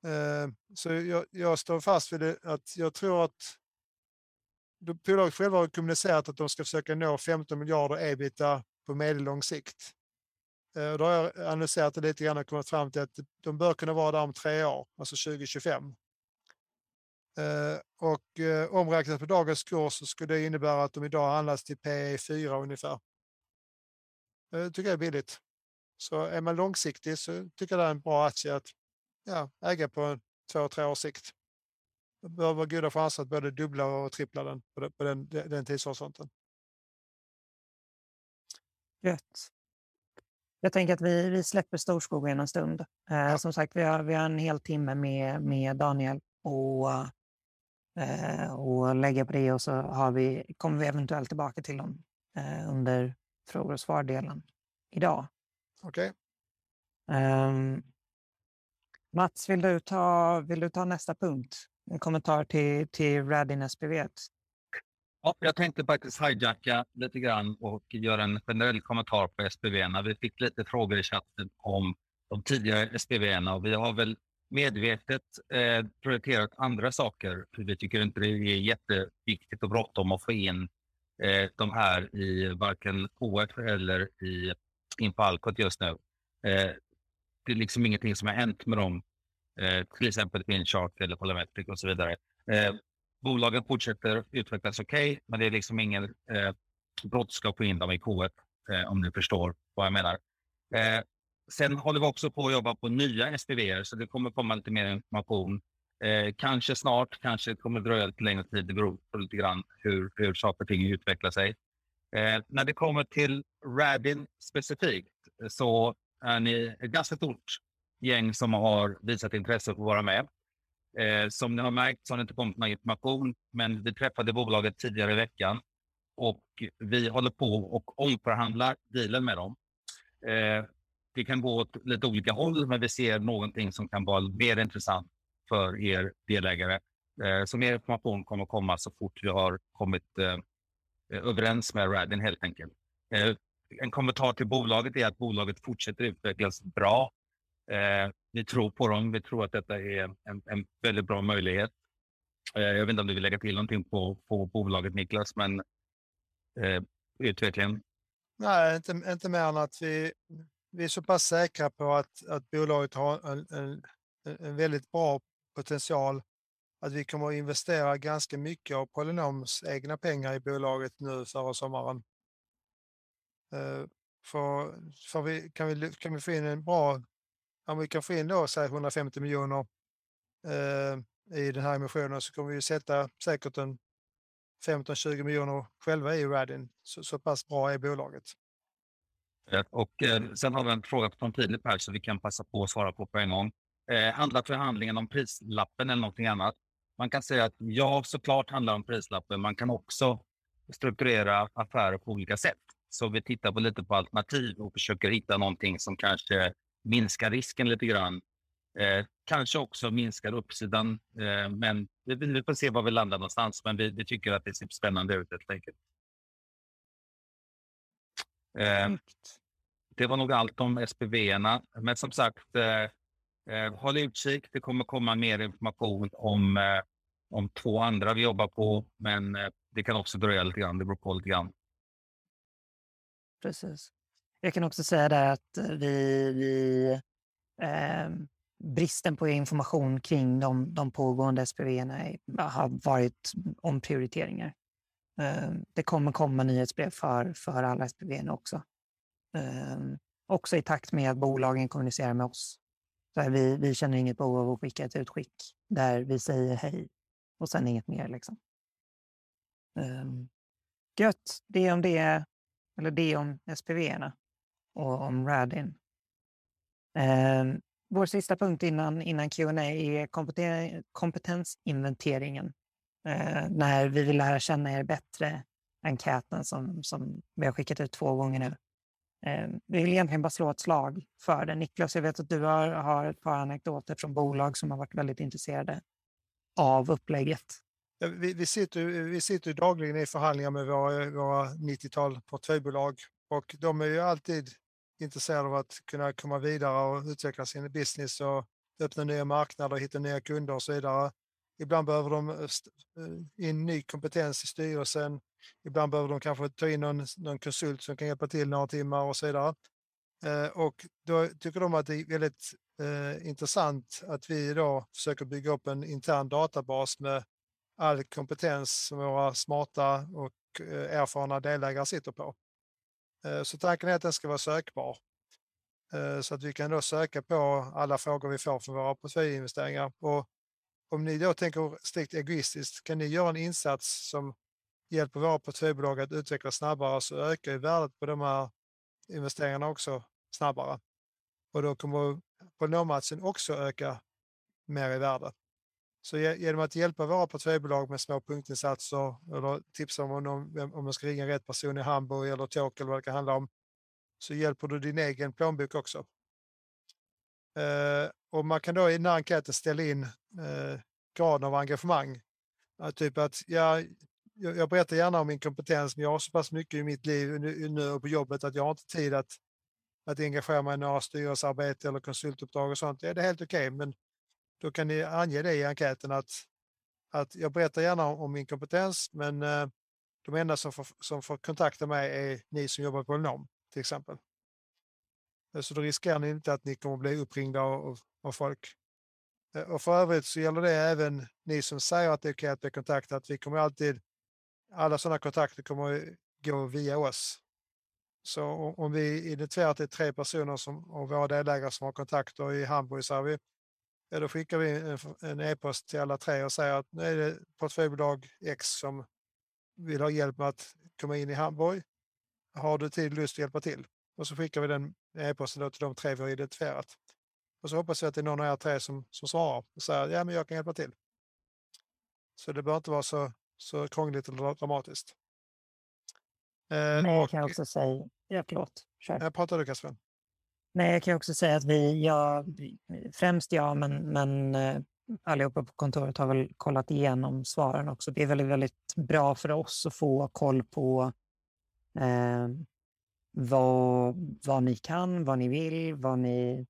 Eh, så jag, jag står fast vid det, att jag tror att bolaget själva har kommunicerat att de ska försöka nå 15 miljarder ebita på medellång sikt. Eh, då har jag analyserat det lite grann och kommit fram till att de bör kunna vara där om tre år, alltså 2025. Eh, och omräknat på dagens kurs så skulle det innebära att de idag handlas till PE4 ungefär. Det tycker jag är billigt. Så är man långsiktig så tycker jag det är en bra aktie att ja, äga på två, tre års sikt. Det bör vara goda chanser att både dubbla och trippla den på den, den, den tidshorisonten. Gött. Jag tänker att vi, vi släpper storskogen en stund. Eh, ja. Som sagt, vi har, vi har en hel timme med, med Daniel och, eh, och lägga på det och så har vi, kommer vi eventuellt tillbaka till dem eh, under frågor och svar-delen idag. Okej. Okay. Um, ehm, Mats, vill du ta, vill du ta nästa punkt? En kommentar till, till Radin SPV. Ja, jag tänkte faktiskt hijacka lite grann och göra en generell kommentar på SPV. Vi fick lite frågor i chatten om de tidigare SPV och vi har väl medvetet eh, prioriterat andra saker. För vi tycker inte det är jätteviktigt och bråttom att få in eh, de här i varken KF eller i Impalcot just nu. Eh, det är liksom ingenting som har hänt med dem, eh, till exempel Finchark eller Polymetric och så vidare. Eh, bolagen fortsätter utvecklas okej, okay, men det är liksom ingen eh, brådska att få in dem i K1, eh, om ni förstår vad jag menar. Eh, sen håller vi också på att jobba på nya SPV, så det kommer komma lite mer information. Eh, kanske snart, kanske kommer dröja lite längre tid. Det beror på lite grann hur, hur saker och ting utvecklar sig. Eh, när det kommer till Radin specifikt eh, så är ni ett ganska stort gäng som har visat intresse för att vara med. Eh, som ni har märkt så har det inte kommit någon information, men vi träffade bolaget tidigare i veckan och vi håller på och omförhandlar dealen med dem. Eh, det kan gå åt lite olika håll, men vi ser någonting som kan vara mer intressant för er delägare. Eh, så mer information kommer att komma så fort vi har kommit eh, överens med Radin helt enkelt. Eh, en kommentar till bolaget är att bolaget fortsätter utvecklas bra. Eh, vi tror på dem. Vi tror att detta är en, en väldigt bra möjlighet. Eh, jag vet inte om du vill lägga till någonting på, på bolaget Niklas, men eh, utvecklingen? Nej, inte, inte mer än att vi, vi är så pass säkra på att, att bolaget har en, en, en väldigt bra potential att vi kommer att investera ganska mycket av Polynoms egna pengar i bolaget nu före sommaren. Eh, för, för vi, kan, vi, kan vi få in en bra, om vi kan få in då, säg 150 miljoner eh, i den här emissionen så kommer vi sätta säkert en 15-20 miljoner själva i Radin. Så, så pass bra är bolaget. Och eh, sen har vi en fråga från Filip här så vi kan passa på att svara på på en gång. Eh, handlar förhandlingen om prislappen eller någonting annat? Man kan säga att ja, såklart handlar om prislappen. Man kan också strukturera affärer på olika sätt. Så vi tittar på lite på alternativ och försöker hitta någonting som kanske minskar risken lite grann Eh, kanske också minskar uppsidan, eh, men vi, vi, får se var vi landar någonstans. Men vi, vi tycker att det ser spännande ut helt enkelt. Eh, det var nog allt om SPV-erna. Men som sagt, eh, eh, håll utkik. Det kommer komma mer information om, eh, om två andra vi jobbar på, men det kan också dröja lite grann. Det beror på lite grann. Precis. Jag kan också säga det att vi, vi eh, bristen på information kring de, de pågående SPV har varit omprioriteringar. Eh, det kommer komma nyhetsbrev för, för alla SPV också. Eh, också i takt med att bolagen kommunicerar med oss. Så vi, vi känner inget behov av att skicka ett utskick där vi säger hej och sen inget mer. Liksom. Um, gött, det om det, eller det om SPV-erna och om Radin. Eh, vår sista punkt innan, innan Q&A är kompetensinventeringen. Eh, när vi vill lära känna er bättre, enkäten som, som vi har skickat ut två gånger nu. Eh, vi vill egentligen bara slå ett slag för det. Niklas, jag vet att du har, har ett par anekdoter från bolag som har varit väldigt intresserade av upplägget. Vi, vi, sitter, vi sitter dagligen i förhandlingar med våra, våra 90-tal portföljbolag och de är ju alltid intresserade av att kunna komma vidare och utveckla sin business och öppna nya marknader, hitta nya kunder och så vidare. Ibland behöver de eh, eh, in ny kompetens i styrelsen. Ibland behöver de kanske ta in någon, någon konsult som kan hjälpa till några timmar och så vidare. Eh, och då tycker de att det är väldigt eh, intressant att vi då försöker bygga upp en intern databas med all kompetens som våra smarta och eh, erfarna delägare sitter på. Eh, så tanken är att den ska vara sökbar. Eh, så att vi kan då söka på alla frågor vi får från våra portföljinvesteringar. Och om ni då tänker strikt egoistiskt, kan ni göra en insats som hjälper våra portföljbolag att utvecklas snabbare så ökar ju värdet på de här investeringarna också snabbare. Och då kommer polynomaktien också öka mer i värde. Så genom att hjälpa våra portföljbolag med små punktinsatser eller tipsa om om, om man ska ringa rätt person i Hamburg eller Tokyo eller vad det kan handla om, så hjälper du din egen plånbok också. Eh, och man kan då i den här enkäten ställa in eh, graden av engagemang. Att typ att ja, jag, berättar gärna om min kompetens, men jag har så pass mycket i mitt liv nu, nu och på jobbet att jag har inte tid att, att engagera mig i några styrelsearbete eller konsultuppdrag och sånt. Ja, det är helt okej, okay, men då kan ni ange det i enkäten att, att jag berättar gärna om, om min kompetens, men eh, de enda som får, som får kontakta mig är ni som jobbar på Polynom till exempel. Eh, så då riskerar ni inte att ni kommer bli uppringda av, av folk. Eh, och för övrigt så gäller det även ni som säger att det är okej att bli kontaktad. Vi kommer alltid, alla sådana kontakter kommer gå via oss. Så om vi identifierar att det är tre personer som, av våra delägare som har kontakter i Hamburg så har vi ja, då skickar vi en e-post till alla tre och säger att nu är det portföljbolag X som vill ha hjälp med att komma in i Hamburg. Har du tid och lust att hjälpa till? Och så skickar vi den e-posten till de tre vi har identifierat. Och så hoppas jag att det är någon av er tre som, som svarar och säger ja, men jag kan hjälpa till. Så det bör inte vara så, så krångligt eller dramatiskt. Eh, Men jag kan också säga, ja förlåt, kör. Jag pratar du Kasper? Nej, jag kan också säga att vi, ja, främst jag, men, men eh, allihopa på kontoret har väl kollat igenom svaren också. Det är väldigt, väldigt bra för oss att få koll på eh, vad, vad ni kan, vad ni vill, vad ni,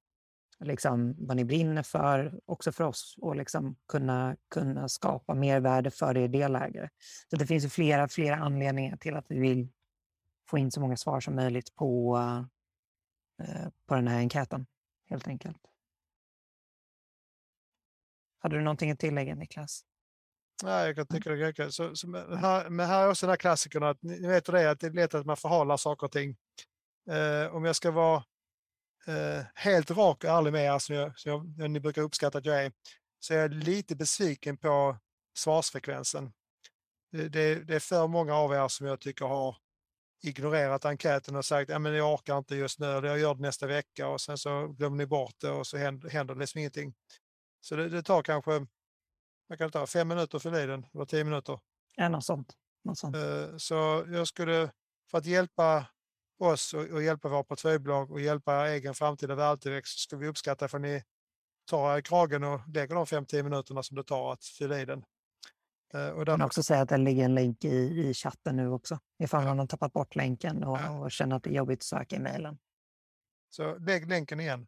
liksom, vad ni brinner för. Också för oss att liksom kunna, kunna skapa mer värde för er delägare. Så det finns ju flera, flera anledningar till att vi vill få in så många svar som möjligt på, på den här enkäten, helt enkelt. Hade du någonting att tillägga, Niklas? Nej, jag kan tycka det räcker. Så, så med, här, är också den här klassikern att ni vet det att det är lätt att man förhalar saker och ting. Eh, om jag ska vara eh, helt rak och ärlig med er, som, jag, som jag, ni brukar uppskatta att jag är, så är jag lite besviken på svarsfrekvensen. Det, det, det är för många av er som jag tycker har ignorerat enkäten och sagt att jag orkar inte just nu, eller jag gör det nästa vecka och sen så glömmer ni bort det och så händer, händer det liksom ingenting. Så det, det tar kanske vad kan det ta, fem minuter för den, eller tio minuter. Ja, något sånt. Något sånt. Eh, så jag skulle, för att hjälpa oss och, och hjälpa våra portföljbolag och hjälpa er egen framtida värdetillväxt så skulle vi uppskatta för ni tar er i kragen och lägger de fem tio minuterna som det tar att fylla i den. Eh, och Jag kan också säga att det ligger en länk i, i chatten nu också, ifall man har tappat bort länken och, ja. och känner att det är jobbigt att söka i mejlen. Så lägg länken igen.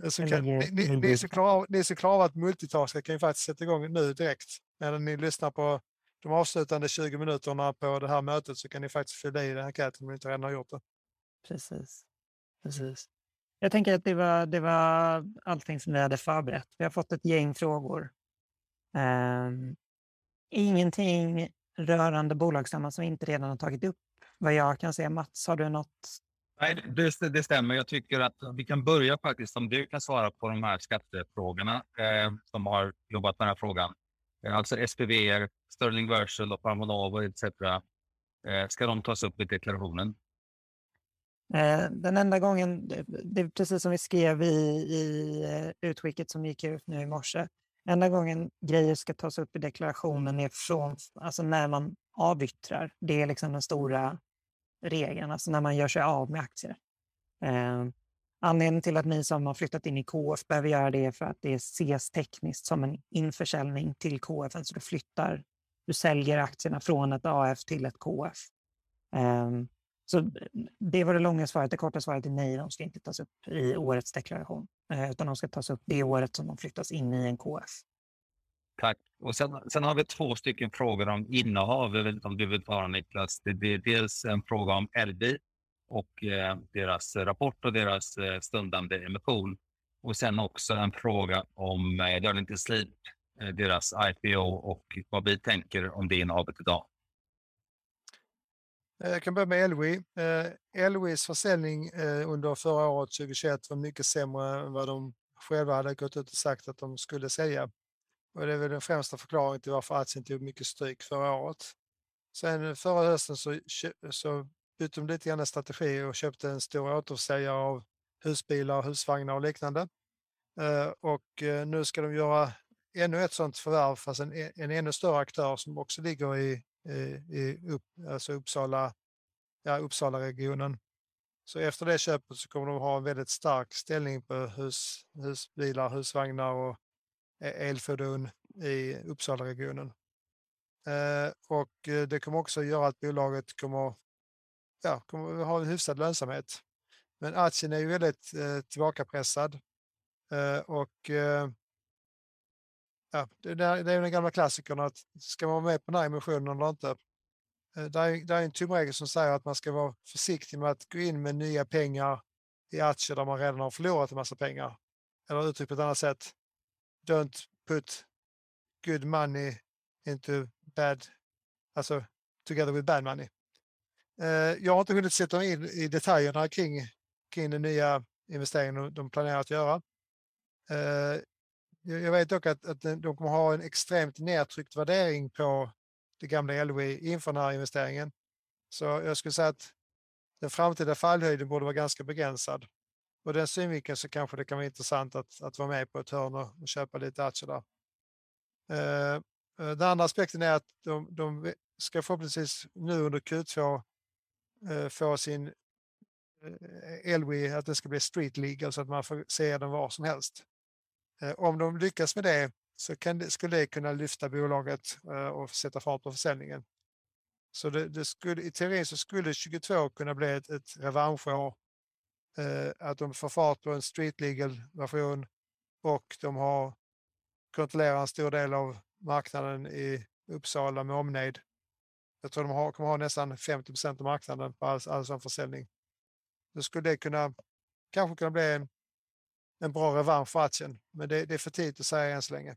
så kan, ni, ni, ni, som klarar, ni som klarar att multitaska kan ju faktiskt sätta igång nu direkt. När ni lyssnar på de avslutande 20 minuterna på det här mötet så kan ni faktiskt fylla i den enkäten om ni inte redan har gjort det. Precis. Precis. Jag tänker att det var, det var allting som vi hade förberett. Vi har fått ett gäng frågor Um, ingenting rörande bolagsstämman som vi inte redan har tagit upp. Vad jag kan säga. Mats, har du något? Nej, det, det stämmer. Jag tycker att vi kan börja faktiskt, om du kan svara på de här skattefrågorna eh, som har jobbat med den här frågan. Eh, alltså SPV, Sterling Virtual och Parmonova etc. Eh, ska de tas upp i deklarationen? Eh, den enda gången, det är precis som vi skrev i, i eh, utskicket som gick ut nu i morse, Enda gången grejer ska tas upp i deklarationen är från, alltså när man avyttrar. Det är liksom den stora regeln, alltså när man gör sig av med aktier. Eh, anledningen till att ni som har flyttat in i KF behöver göra det är för att det ses tekniskt som en införsäljning till KF. Alltså du flyttar, du säljer aktierna från ett AF till ett KF. Eh, så eh, det var det långa svaret. Det korta svaret är nej, de ska inte tas upp i årets deklaration. Eh, utan de ska tas upp det året som de flyttas in i en KF. Tack. Och sen, sen har vi två stycken frågor om innehav. Jag vet inte om du vill svara Niklas. Det, det är dels en fråga om LB och eh, deras rapport och deras eh, stundande emission. Och sen också en fråga om eh, Darlington Sleep, eh, deras IPO och vad vi tänker om det innehavet idag. Eh, jag kan börja med Elwi. Eh, Elwis försäljning eh, under förra året 2021 var mycket sämre än vad de själva hade gått ut och sagt att de skulle sälja. Och det är väl den främsta förklaringen till varför aktien tog mycket stryk förra året. Sen förra hösten så, så bytte de lite grann strategi och köpte en stor återförsäljare av husbilar, husvagnar och liknande. Och nu ska de göra ännu ett sådant förvärv, fast en, en ännu större aktör som också ligger i i upp, alltså Uppsala, ja, Uppsala-regionen. Så efter det köpet så kommer de ha en väldigt stark ställning på hus, husbilar, husvagnar och e, elfordon i Uppsala-regionen. Eh, och eh, det kommer också göra att bolaget kommer, ja, kommer ha en hyfsad lönsamhet. Men aktien är ju väldigt eh, tillbakapressad eh, och eh, ja, det, det är den gamla klassikern att ska man vara med på den här emissionen eller inte? Eh, det är, det är en tumregel som säger att man ska vara försiktig med att gå in med nya pengar i aktier där man redan har förlorat en massa pengar. Eller uttryckt på ett annat sätt. Don't put good money into bad, alltså together with bad money. Eh, jag har inte hunnit sätta mig in i detaljerna kring, kring den nya investeringen de planerar att göra. Eh, jag vet dock att, att de kommer ha en extremt nedtryckt värdering på det gamla LOI inför den här investeringen. Så jag skulle säga att den framtida fallhöjden borde vara ganska begränsad. ur den synvinkeln så kanske det kan vara intressant att, att vara med på ett hörn och, och köpa lite aktier där. Eh, eh den andra aspekten är att de, de ska förhoppningsvis nu under Q2 eh, få sin eh, LWI, att det ska bli street legal så att man får se den var som helst. Eh, om de lyckas med det så kan det, skulle det kunna lyfta bolaget eh, och sätta fart på försäljningen. Så det, det skulle, i teorin så skulle 22 kunna bli ett, ett revanschår. Eh, att de får fart på en street legal version och de har kontrollerar en stor del av marknaden i Uppsala med omnejd. Jag tror de har, kommer ha nästan 50 procent av marknaden på all, all sån försäljning. Då skulle det kunna kanske kunna bli en, en bra revansch för aktien, men det, det är för tidigt att säga än så länge.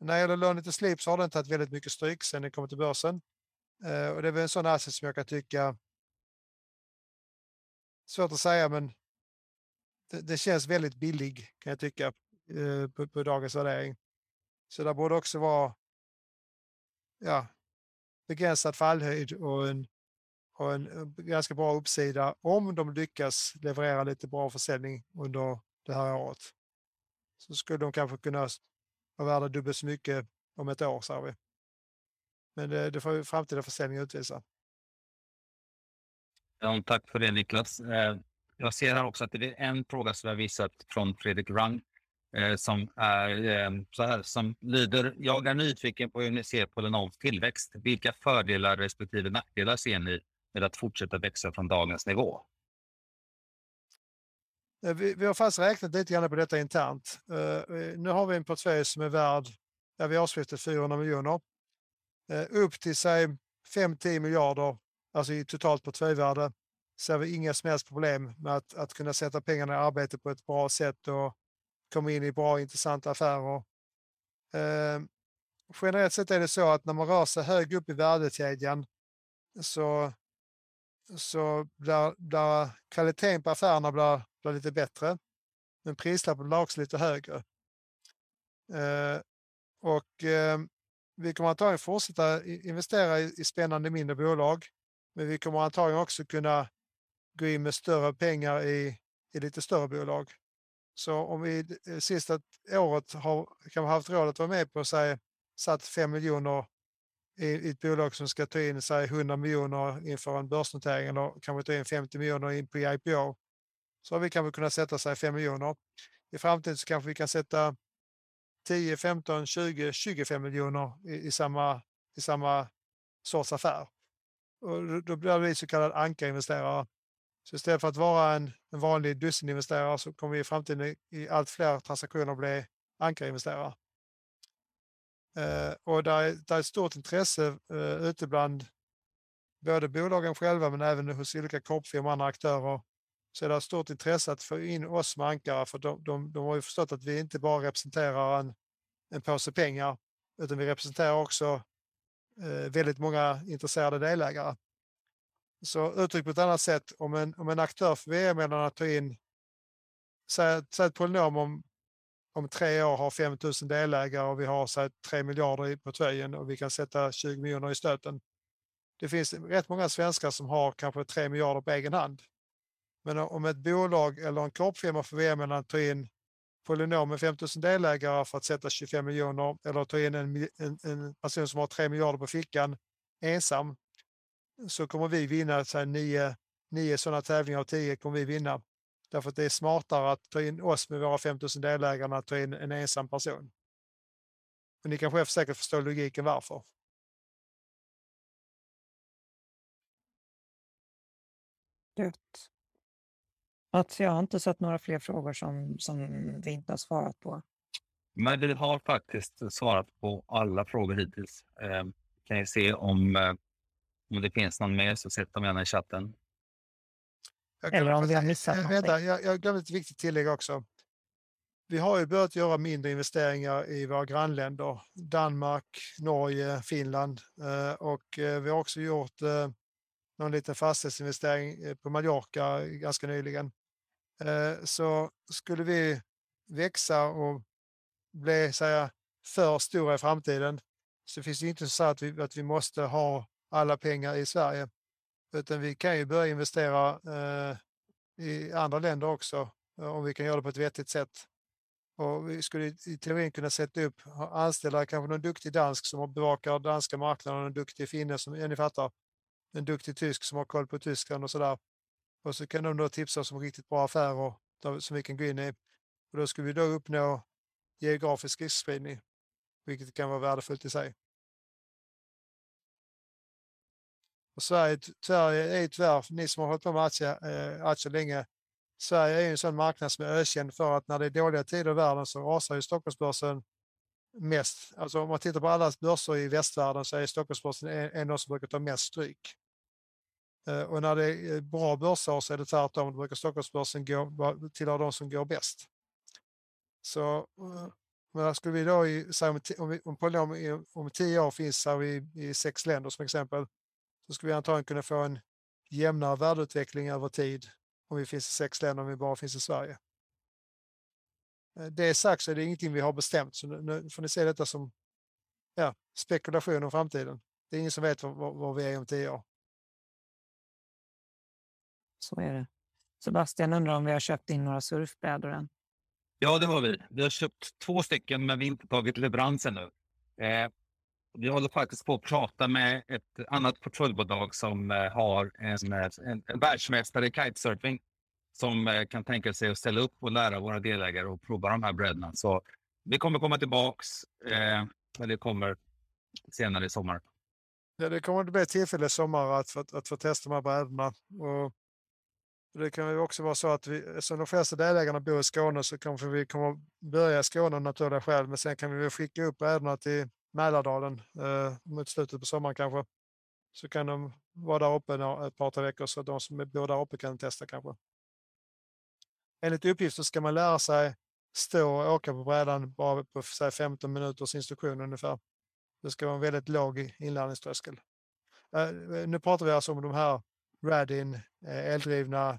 När det gäller Learning to slip så har den tagit väldigt mycket stryk sedan den kom till börsen. Eh, och det är väl en sån aktie som jag kan tycka, svårt att säga, men det, det känns väldigt billig kan jag tycka eh, på, på, dagens värdering. Så det borde också vara ja, begränsad fallhöjd och en, och en eh, ganska bra uppsida om de lyckas leverera lite bra försäljning under det här året. Så skulle de kanske kunna vara värda dubbelt så mycket om ett år, säger vi. Men det, det får ju framtida försäljning utvisa. Ja, tack för det Niklas. Eh, jag ser här också att det är en fråga som jag visat från Fredrik Rang eh, som är eh, så här som lyder. Jag är nyfiken på hur ni ser på Lenoves tillväxt. Vilka fördelar respektive nackdelar ser ni med att fortsätta växa från dagens nivå? Eh, vi, vi har faktiskt räknat lite grann på detta internt. Uh, nu har vi en portfölj som är värd, ja, vid årsskiftet 400 miljoner. Uh, upp till sig 5-10 miljarder, alltså i totalt portföljvärde, ser vi inga som helst problem med att, att kunna sätta pengarna i arbete på ett bra sätt och komma in i bra intressanta affärer. Uh, generellt sett är det så att när man rör sig hög upp i värdekedjan så, så blir, blir kvaliteten på affärerna blir blir lite bättre. Men prislappen blir också lite högre. Eh, och eh, vi kommer antagligen fortsätta investera i, i spännande mindre bolag. Men vi kommer antagligen också kunna gå in med större pengar i, i lite större bolag. Så om vi eh, sista året har kan ha haft råd att vara med på säg, satt 5 miljoner i, ett bolag som ska ta in sig 100 miljoner inför en börsnotering eller kanske ta in 50 miljoner in på IPO så har vi kanske kunnat sätta sig 5 miljoner. I framtiden så kanske vi kan sätta 10, 15, 20, 25 miljoner i, i, samma, i samma sorts affär. Och då blir vi så kallad ankarinvesterare. Så istället för att vara en, en vanlig dussininvesterare så kommer vi i framtiden i allt fler transaktioner bli ankarinvesterare. Eh, och där är, där är ett stort intresse eh, ute bland både bolagen själva men även hos olika korpfirmor och andra aktörer så är det ett stort intresse att få in oss som ankare för de, de, de har ju förstått att vi inte bara representerar en, en påse pengar utan vi representerar också eh, väldigt många intresserade delägare. Så uttryckt på ett annat sätt, om en, om en aktör för VM-medlarna tar in, säg ett polynom om, om tre år har 5 000 delägare och vi har säg, 3 miljarder i portföljen och vi kan sätta 20 miljoner i stöten. Det finns rätt många svenskar som har kanske 3 miljarder på egen hand. Men om ett bolag eller en korpfirma för VM tar in Polynom med 5 000 delägare för att sätta 25 miljoner eller ta in en, en, en, person som har 3 miljarder på fickan ensam så kommer vi vinna så här, nio, nio sådana tävlingar av tio kommer vi vinna. Därför att det är smartare att ta in oss med våra 5 000 delägare än att ta in en ensam person. Men ni kan själv säkert förstå logiken varför. Gött. Alltså, jag har inte sett några fler frågor som, som vi inte har svarat på. Men vi har faktiskt svarat på alla frågor hittills. Eh, kan jag se om, eh, om det finns någon mer så sätt dem gärna i chatten. Eller om vi har missat äh, Vänta, jag, jag glömde ett viktigt tillägg också. Vi har ju börjat göra mindre investeringar i våra grannländer. Danmark, Norge, Finland. Eh, och eh, vi har också gjort eh, någon liten fastighetsinvestering på Mallorca ganska nyligen. Eh, så skulle vi växa och bli säga, för stora i framtiden så finns det inte så att vi, att vi måste ha alla pengar i Sverige. Utan vi kan ju börja investera eh, i andra länder också eh, om vi kan göra det på ett vettigt sätt. Och vi skulle i teorin kunna sätta upp, anställa kanske någon duktig dansk som bevakar danska marknaden, en duktig finne som, ja, ni fattar, en duktig tysk som har koll på Tyskland och sådär. Och så kan de då tipsa oss om riktigt bra affärer som vi kan gå in i. Och då skulle vi då uppnå geografisk riskspridning, vilket kan vara värdefullt i sig. Och Sverige, Sverige är tyvärr, ni som har hållit på med aktier, eh, aktier länge, Sverige är en sån marknad som är ökänd för att när det är dåliga tider i världen så rasar ju Stockholmsbörsen mest. Alltså om man tittar på alla börser i västvärlden så är Stockholmsbörsen en av de som brukar ta mest stryk. Eh, och när det är bra börsår så är det tvärtom, då brukar Stockholmsbörsen gå, tillhöra de som går bäst. Så eh, men skulle vi då, i, om, vi, om, om, om tio år finns här i, i sex länder som exempel, så skulle vi antagligen kunna få en jämnare värdeutveckling över tid om vi finns i sex länder om vi bara finns i Sverige. Eh, det sagt så är det ingenting vi har bestämt, så nu får ni se detta som ja, spekulation om framtiden. Det är ingen som vet var, var vi är om tio år. Så är det. Sebastian undrar om vi har köpt in några surfbrädor än? Ja, det har vi. Vi har köpt två stycken, men vi har inte tagit leveransen nu. Eh, vi håller faktiskt på att prata med ett annat portföljbolag som eh, har en, eh, en, en världsmästare i kitesurfing som eh, kan tänka sig att ställa upp och lära våra delägare och prova de här brädorna. Så vi kommer komma tillbaks, eh, men det kommer senare i sommar. Ja, det kommer att bli ett tillfälle i sommar att, att, att få testa de här brädorna. Och det kan ju också vara så att vi, som de flesta delägarna bor i Skåne så kanske vi kommer börja i Skåne av naturliga skäl, men sen kan vi skicka upp brädorna till Mälardalen eh, mot slutet på sommaren kanske. Så kan de vara där uppe ett par, tre veckor så de som bor där uppe kan testa kanske. Enligt uppgift så ska man lära sig stå och åka på brädan bara på säg, 15 minuters instruktion ungefär. Det ska vara en väldigt låg inlärningströskel. Eh, nu pratar vi alltså om de här Radin eh, eldrivna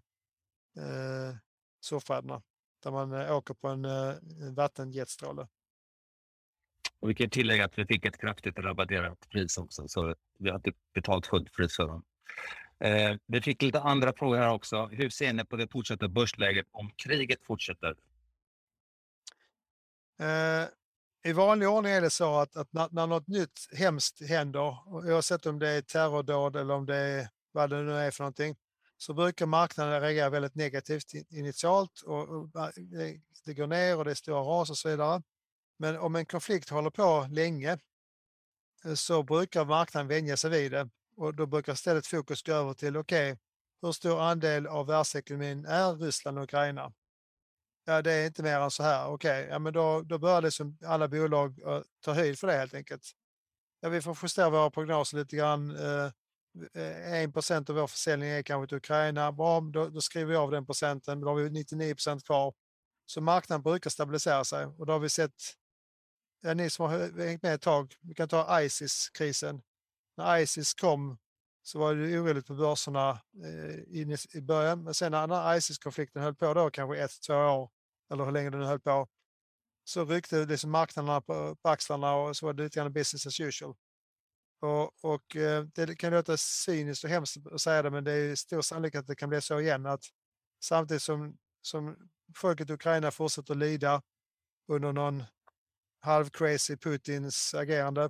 eh, surfbrädorna där man eh, åker på en, eh, en vattenjetstråle. Och vi kan tillägga att vi fick ett kraftigt rabatterat pris också, så vi har typ betalt fullt pris för dem. Eh, vi fick lite andra frågor här också. Hur ser ni på det fortsatta börsläget om kriget fortsätter? Eh, I vanlig ordning är det så att, att när, när något nytt hemskt händer, oavsett om det är terrordåd eller om det är vad det nu är för någonting, så brukar marknaden reagera väldigt negativt initialt och, och det går ner och det är stora ras och så vidare. Men om en konflikt håller på länge eh, så brukar marknaden vänja sig vid det och då brukar istället fokus gå över till okej, okay, hur stor andel av världsekonomin är Ryssland och Ukraina? Ja, det är inte mer än så här. Okej, okay, ja, men då, då börjar liksom alla bolag uh, ta höjd för det helt enkelt. Ja, vi får justera våra prognoser lite grann. Eh, uh, 1 av vår försäljning är kanske till Ukraina. Bra, då, då skriver vi av den procenten. Då har vi 99 procent kvar. Så marknaden brukar stabilisera sig och då har vi sett ja, ni som har hängt med ett tag, vi kan ta Isis-krisen. När Isis kom så var det oroligt på börserna eh, i början, men sen när Isis-konflikten höll på då, kanske ett, två år, eller hur länge den höll på, så ryckte liksom marknaderna på, på axlarna och så var det lite grann business as usual. Och, och eh, det kan låta cyniskt och hemskt att säga det, men det är stor sannolikhet att det kan bli så igen, att samtidigt som, som folket i Ukraina fortsätter att lida under någon halv-crazy Putins agerande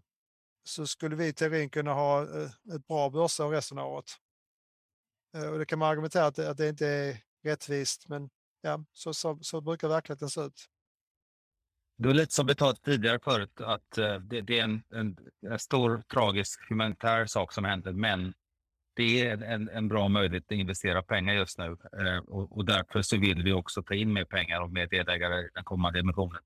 så skulle vi i teorin kunna ha eh, ett bra börsår resten av året. Eh, och det kan man argumentera att det, att det inte är rättvist, men ja, så, så, så brukar verkligheten se ut. Det är lite som vi talade tidigare förut, att eh, det, det är en, en, en, stor tragisk humanitär sak som händer, men det är en, en bra möjlighet att investera pengar just nu och, och därför så vill vi också ta in mer pengar och mer delägare i den kommande emissionen.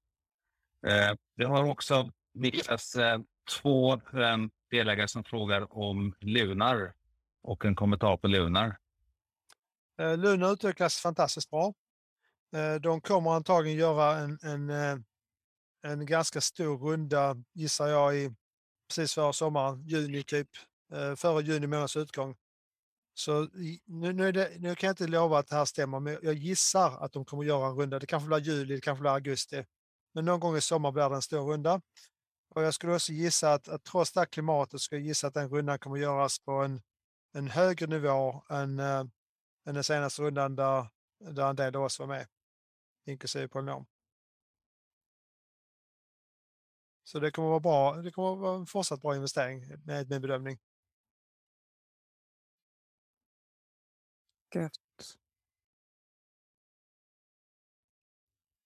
Eh, vi har också Niklas, eh, två eh, delägare som frågar om Lunar och en kommentar på Lunar. Eh, Lunar utvecklas fantastiskt bra. Eh, de kommer antagligen göra en, en, eh, en ganska stor runda, gissar jag, i, precis före sommaren, juni typ, före juni månads utgång. Så nu, nu, det, nu, kan jag inte lova att det här stämmer, men jag gissar att de kommer göra en runda. Det kanske blir juli, det kanske blir augusti. Men någon gång i sommar blir det en stor runda. Och jag skulle också gissa att, att trots det här klimatet skulle jag gissa att den rundan kommer göras på en, en högre nivå än, äh, än den senaste rundan där, där en del av oss var med. inklusive Polynom. Så det kommer vara bra. Det kommer vara en fortsatt bra investering med min bedömning. Gött.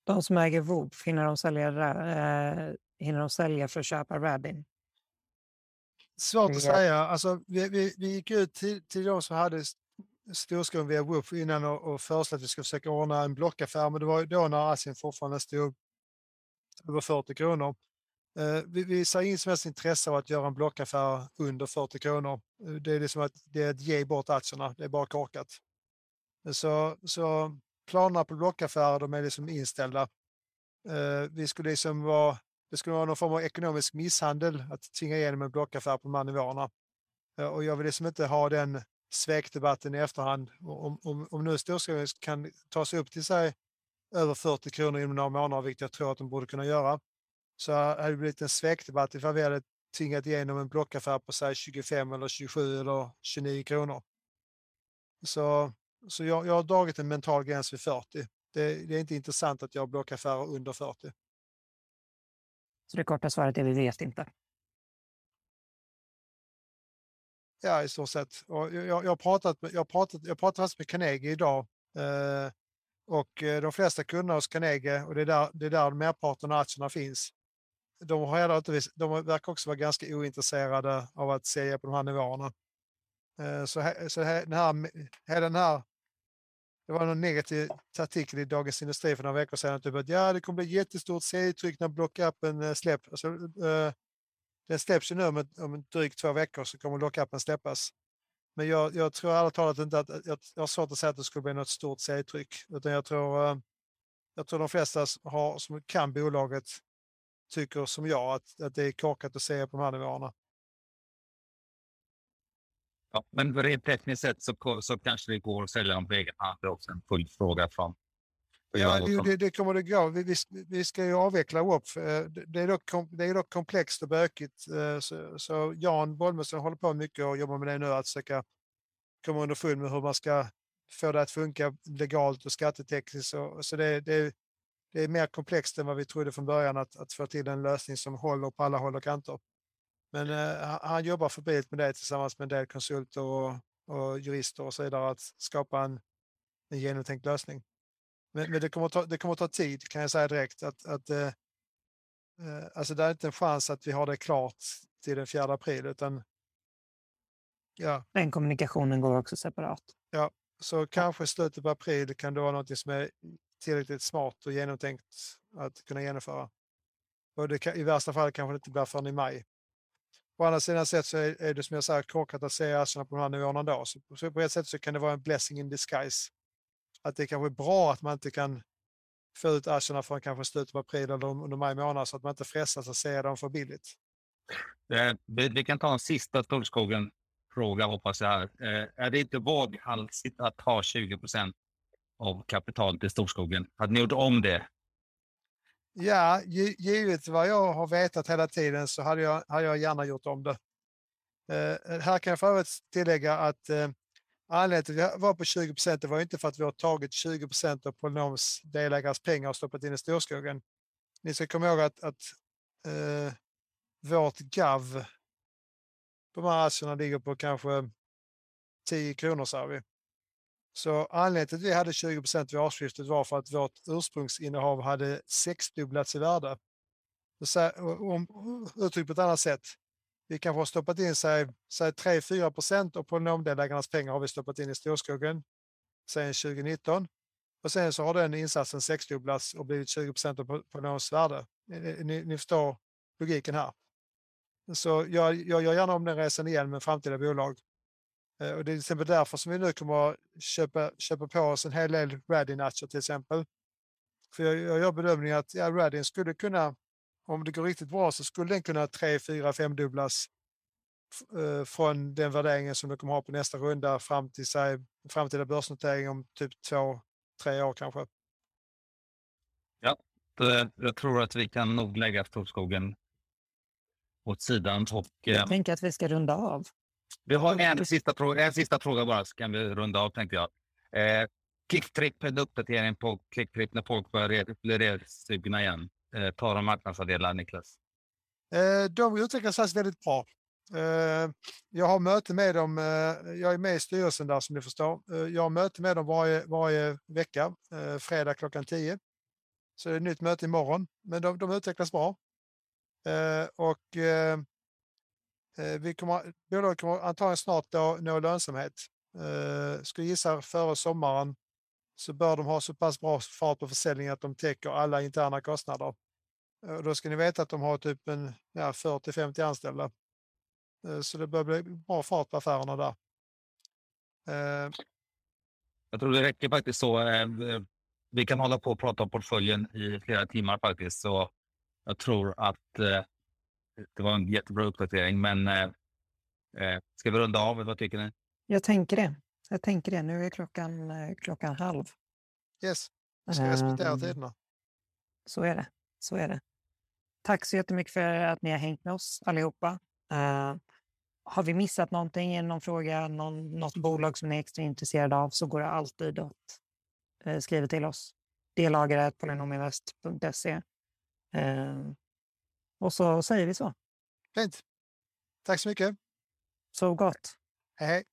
De som äger Woof, hinner de sälja, eh, hinner de sälja för att köpa Radin? Svårt att Ja. säga. Alltså, vi, vi, vi gick ut till, till de som hade storskon via Woof innan och, och föreslog att vi skulle försöka ordna en blockaffär, men det var ju då när aktien fortfarande stod över 40 kronor. Eh, vi, vi ser inget som helst intresse av att göra en blockaffär under 40 kronor. Eh, Det är liksom att, det är att ge bort aktierna, det är bara korkat. Så, så planerna på blockaffärer de är liksom inställda. Eh, vi skulle liksom vara, det skulle vara någon form av ekonomisk misshandel att tvinga igenom en blockaffär på de här nivåerna. Eh, och jag vill liksom inte ha den svekdebatten i efterhand. Om, om, om nu storskogen kan ta sig upp till sig över 40 kronor inom några månader, vilket jag tror att de borde kunna göra, så hade det blivit en svekdebatt ifall vi hade tvingat igenom en blockaffär på sig 25 eller 27 eller 29 kronor. Så, så jag, jag har dragit en mental gräns vid 40. Det, det är inte intressant att göra blockaffärer under 40. Så det korta svaret är vi vet inte. Ja, i stort sett. Och jag, jag, jag pratat med, jag pratat, jag pratat faktiskt med Carnegie idag. Eh, och eh, de flesta kunder hos Carnegie, och det är där, det är där merparten av aktierna finns, de, har heller inte, de verkar också vara ganska ointresserade av att sälja på de här nivåerna. Eh, så här, så här, den här, hela den här, det var någon negativ artikel i Dagens Industri för några veckor sedan, typ att ja, det kommer bli jättestort serietryck när blockappen eh, släpps. Alltså, eh, den släpps ju nu om, om drygt två veckor så kommer blockappen släppas. Men jag, jag tror ärligt talat inte att, jag, jag har svårt att säga att det skulle bli något stort serietryck. Utan jag tror, eh, jag tror de flesta som har, som kan bolaget tycker som jag att, att det är korkat att säga på de här nivåerna. Ja, men rent tekniskt sett så, så kanske det går att sälja dem på egen hand. Det är också en full fråga från. Ja, det, det, det kommer det gå. Vi, vi, vi ska ju avveckla WOP. eh, Det, är dock, det är dock komplext och bökigt. eh, Så, så Jan Bolmesson håller på mycket och jobbar med det nu, att försöka komma underfund med hur man ska få det att funka legalt och skattetekniskt. Så det, det, det är mer komplext än vad vi trodde från början att, att få till en lösning som håller på alla håll och kanter. Men eh, han, jobbar febrilt med det tillsammans med en del konsulter och, och jurister och så vidare att skapa en, en genomtänkt lösning. Men, men det, kommer ta, det kommer ta tid kan jag säga direkt. Att, att, eh, eh, alltså det är inte en chans att vi har det klart till den 4 april utan ja, Den kommunikationen går också separat. så kanske slutet på april kan det vara något som är tillräckligt smart och genomtänkt att kunna genomföra. Och det kan, I värsta fall kanske det inte blir förrän i maj. På andra sidan sett så är, är det som jag säger korkat att se Arsenal på de här nivåerna ändå. Så, så på ett sätt så kan det vara en blessing in disguise. Att det kanske är bra att man inte kan få ut Arsenal från kanske slutet på april eller under maj månad så att man inte frestas att se dem för billigt. Eh, vi, vi kan ta en sista Tullskogen-fråga, hoppas jag. Här. Eh, är det inte våghalsigt att ha 20 procent av kapitalet i Storskogen? Hade ni gjort om det? Ja, givet vad jag har vetat hela tiden så hade jag, hade jag gärna gjort om det. Eh, eh här kan jag för övrigt tillägga att eh, anledningen till att vi var på 20 procent, det var inte för att vi har tagit 20 procent av Polynoms delägares pengar och stoppat in i storskogen. Ni ska komma ihåg att, att eh, vårt GAV på de här aktierna ligger på kanske 10 kronor, sa vi. Så anledningen till att vi hade 20 procent vid årsskiftet var för att vårt ursprungsinnehav hade sexdubblats i värde. Om, uttryckt på ett annat sätt. Vi kanske har stoppat in säg 3-4 procent av polynomdelägarnas pengar har vi stoppat in i storskogen sedan 2019. Och sen så har den insatsen sexdubblats och blivit 20 procent av po- polynoms värde. Ni, ni, ni förstår logiken här. Så jag, jag gör gärna om den resan igen med framtida bolag. Eh, Och det är till exempel därför som vi nu kommer att köpa, köpa på oss en hel del Radin-aktier till exempel. För jag, jag gör bedömningen att ja, Radin skulle kunna, om det går riktigt bra, så skulle den kunna 3, 4, 5 dubblas f- eh, från den värderingen som de kommer ha på nästa runda fram till sig, framtida börsnotering om typ två, tre år kanske. Eh, Jag tror att vi kan nog lägga Storskogen åt sidan. Och, eh, Jag tänker att vi ska runda av. Vi har en sista, fråga, en sista fråga bara, så kan vi runda av tänkte jag. Eh, Klicktripp, en uppdatering på Klicktripp när folk börjar bli resugna igen. Eh, tar de marknadsandelar, Niklas? Eh, de utvecklas faktiskt väldigt bra. Eh, jag har möte med dem. Eh, jag är med i styrelsen där som ni förstår. Eh, jag har möte med dem varje, varje vecka, eh, fredag klockan 10. Så det är ett nytt möte imorgon, men de, de utvecklas bra. Eh, och Eh, vi kommer, bolaget kommer antagligen snart nå, nå lönsamhet. Eh, skulle gissa före sommaren så bör de ha så pass bra fart på försäljningen att de täcker alla interna kostnader. Eh, då ska ni veta att de har typ en ja, 40-50 anställda. Eh, så det bör bli bra fart på affärerna där. Eh, Jag tror det räcker faktiskt så. Eh, eh, Vi kan hålla på och prata om portföljen i flera timmar faktiskt. Så jag tror att eh, det var en jättebra uppdatering. Men eh, eh, ska vi runda av? Vad tycker ni? Jag tänker det. Jag tänker det. Nu är klockan, eh, klockan halv. yes, vi ska respektera Ehm, tiderna. Så är det. Så är det. Tack så jättemycket för att ni har hängt med oss allihopa. Eh, har vi missat någonting, någon fråga, någon, något bolag som ni är extra intresserade av så går det alltid att eh, skriva till oss. Delageret.polynominvest.se. Eh, och så säger vi så. Fint. Tack så mycket. Sov gott. Hej hej.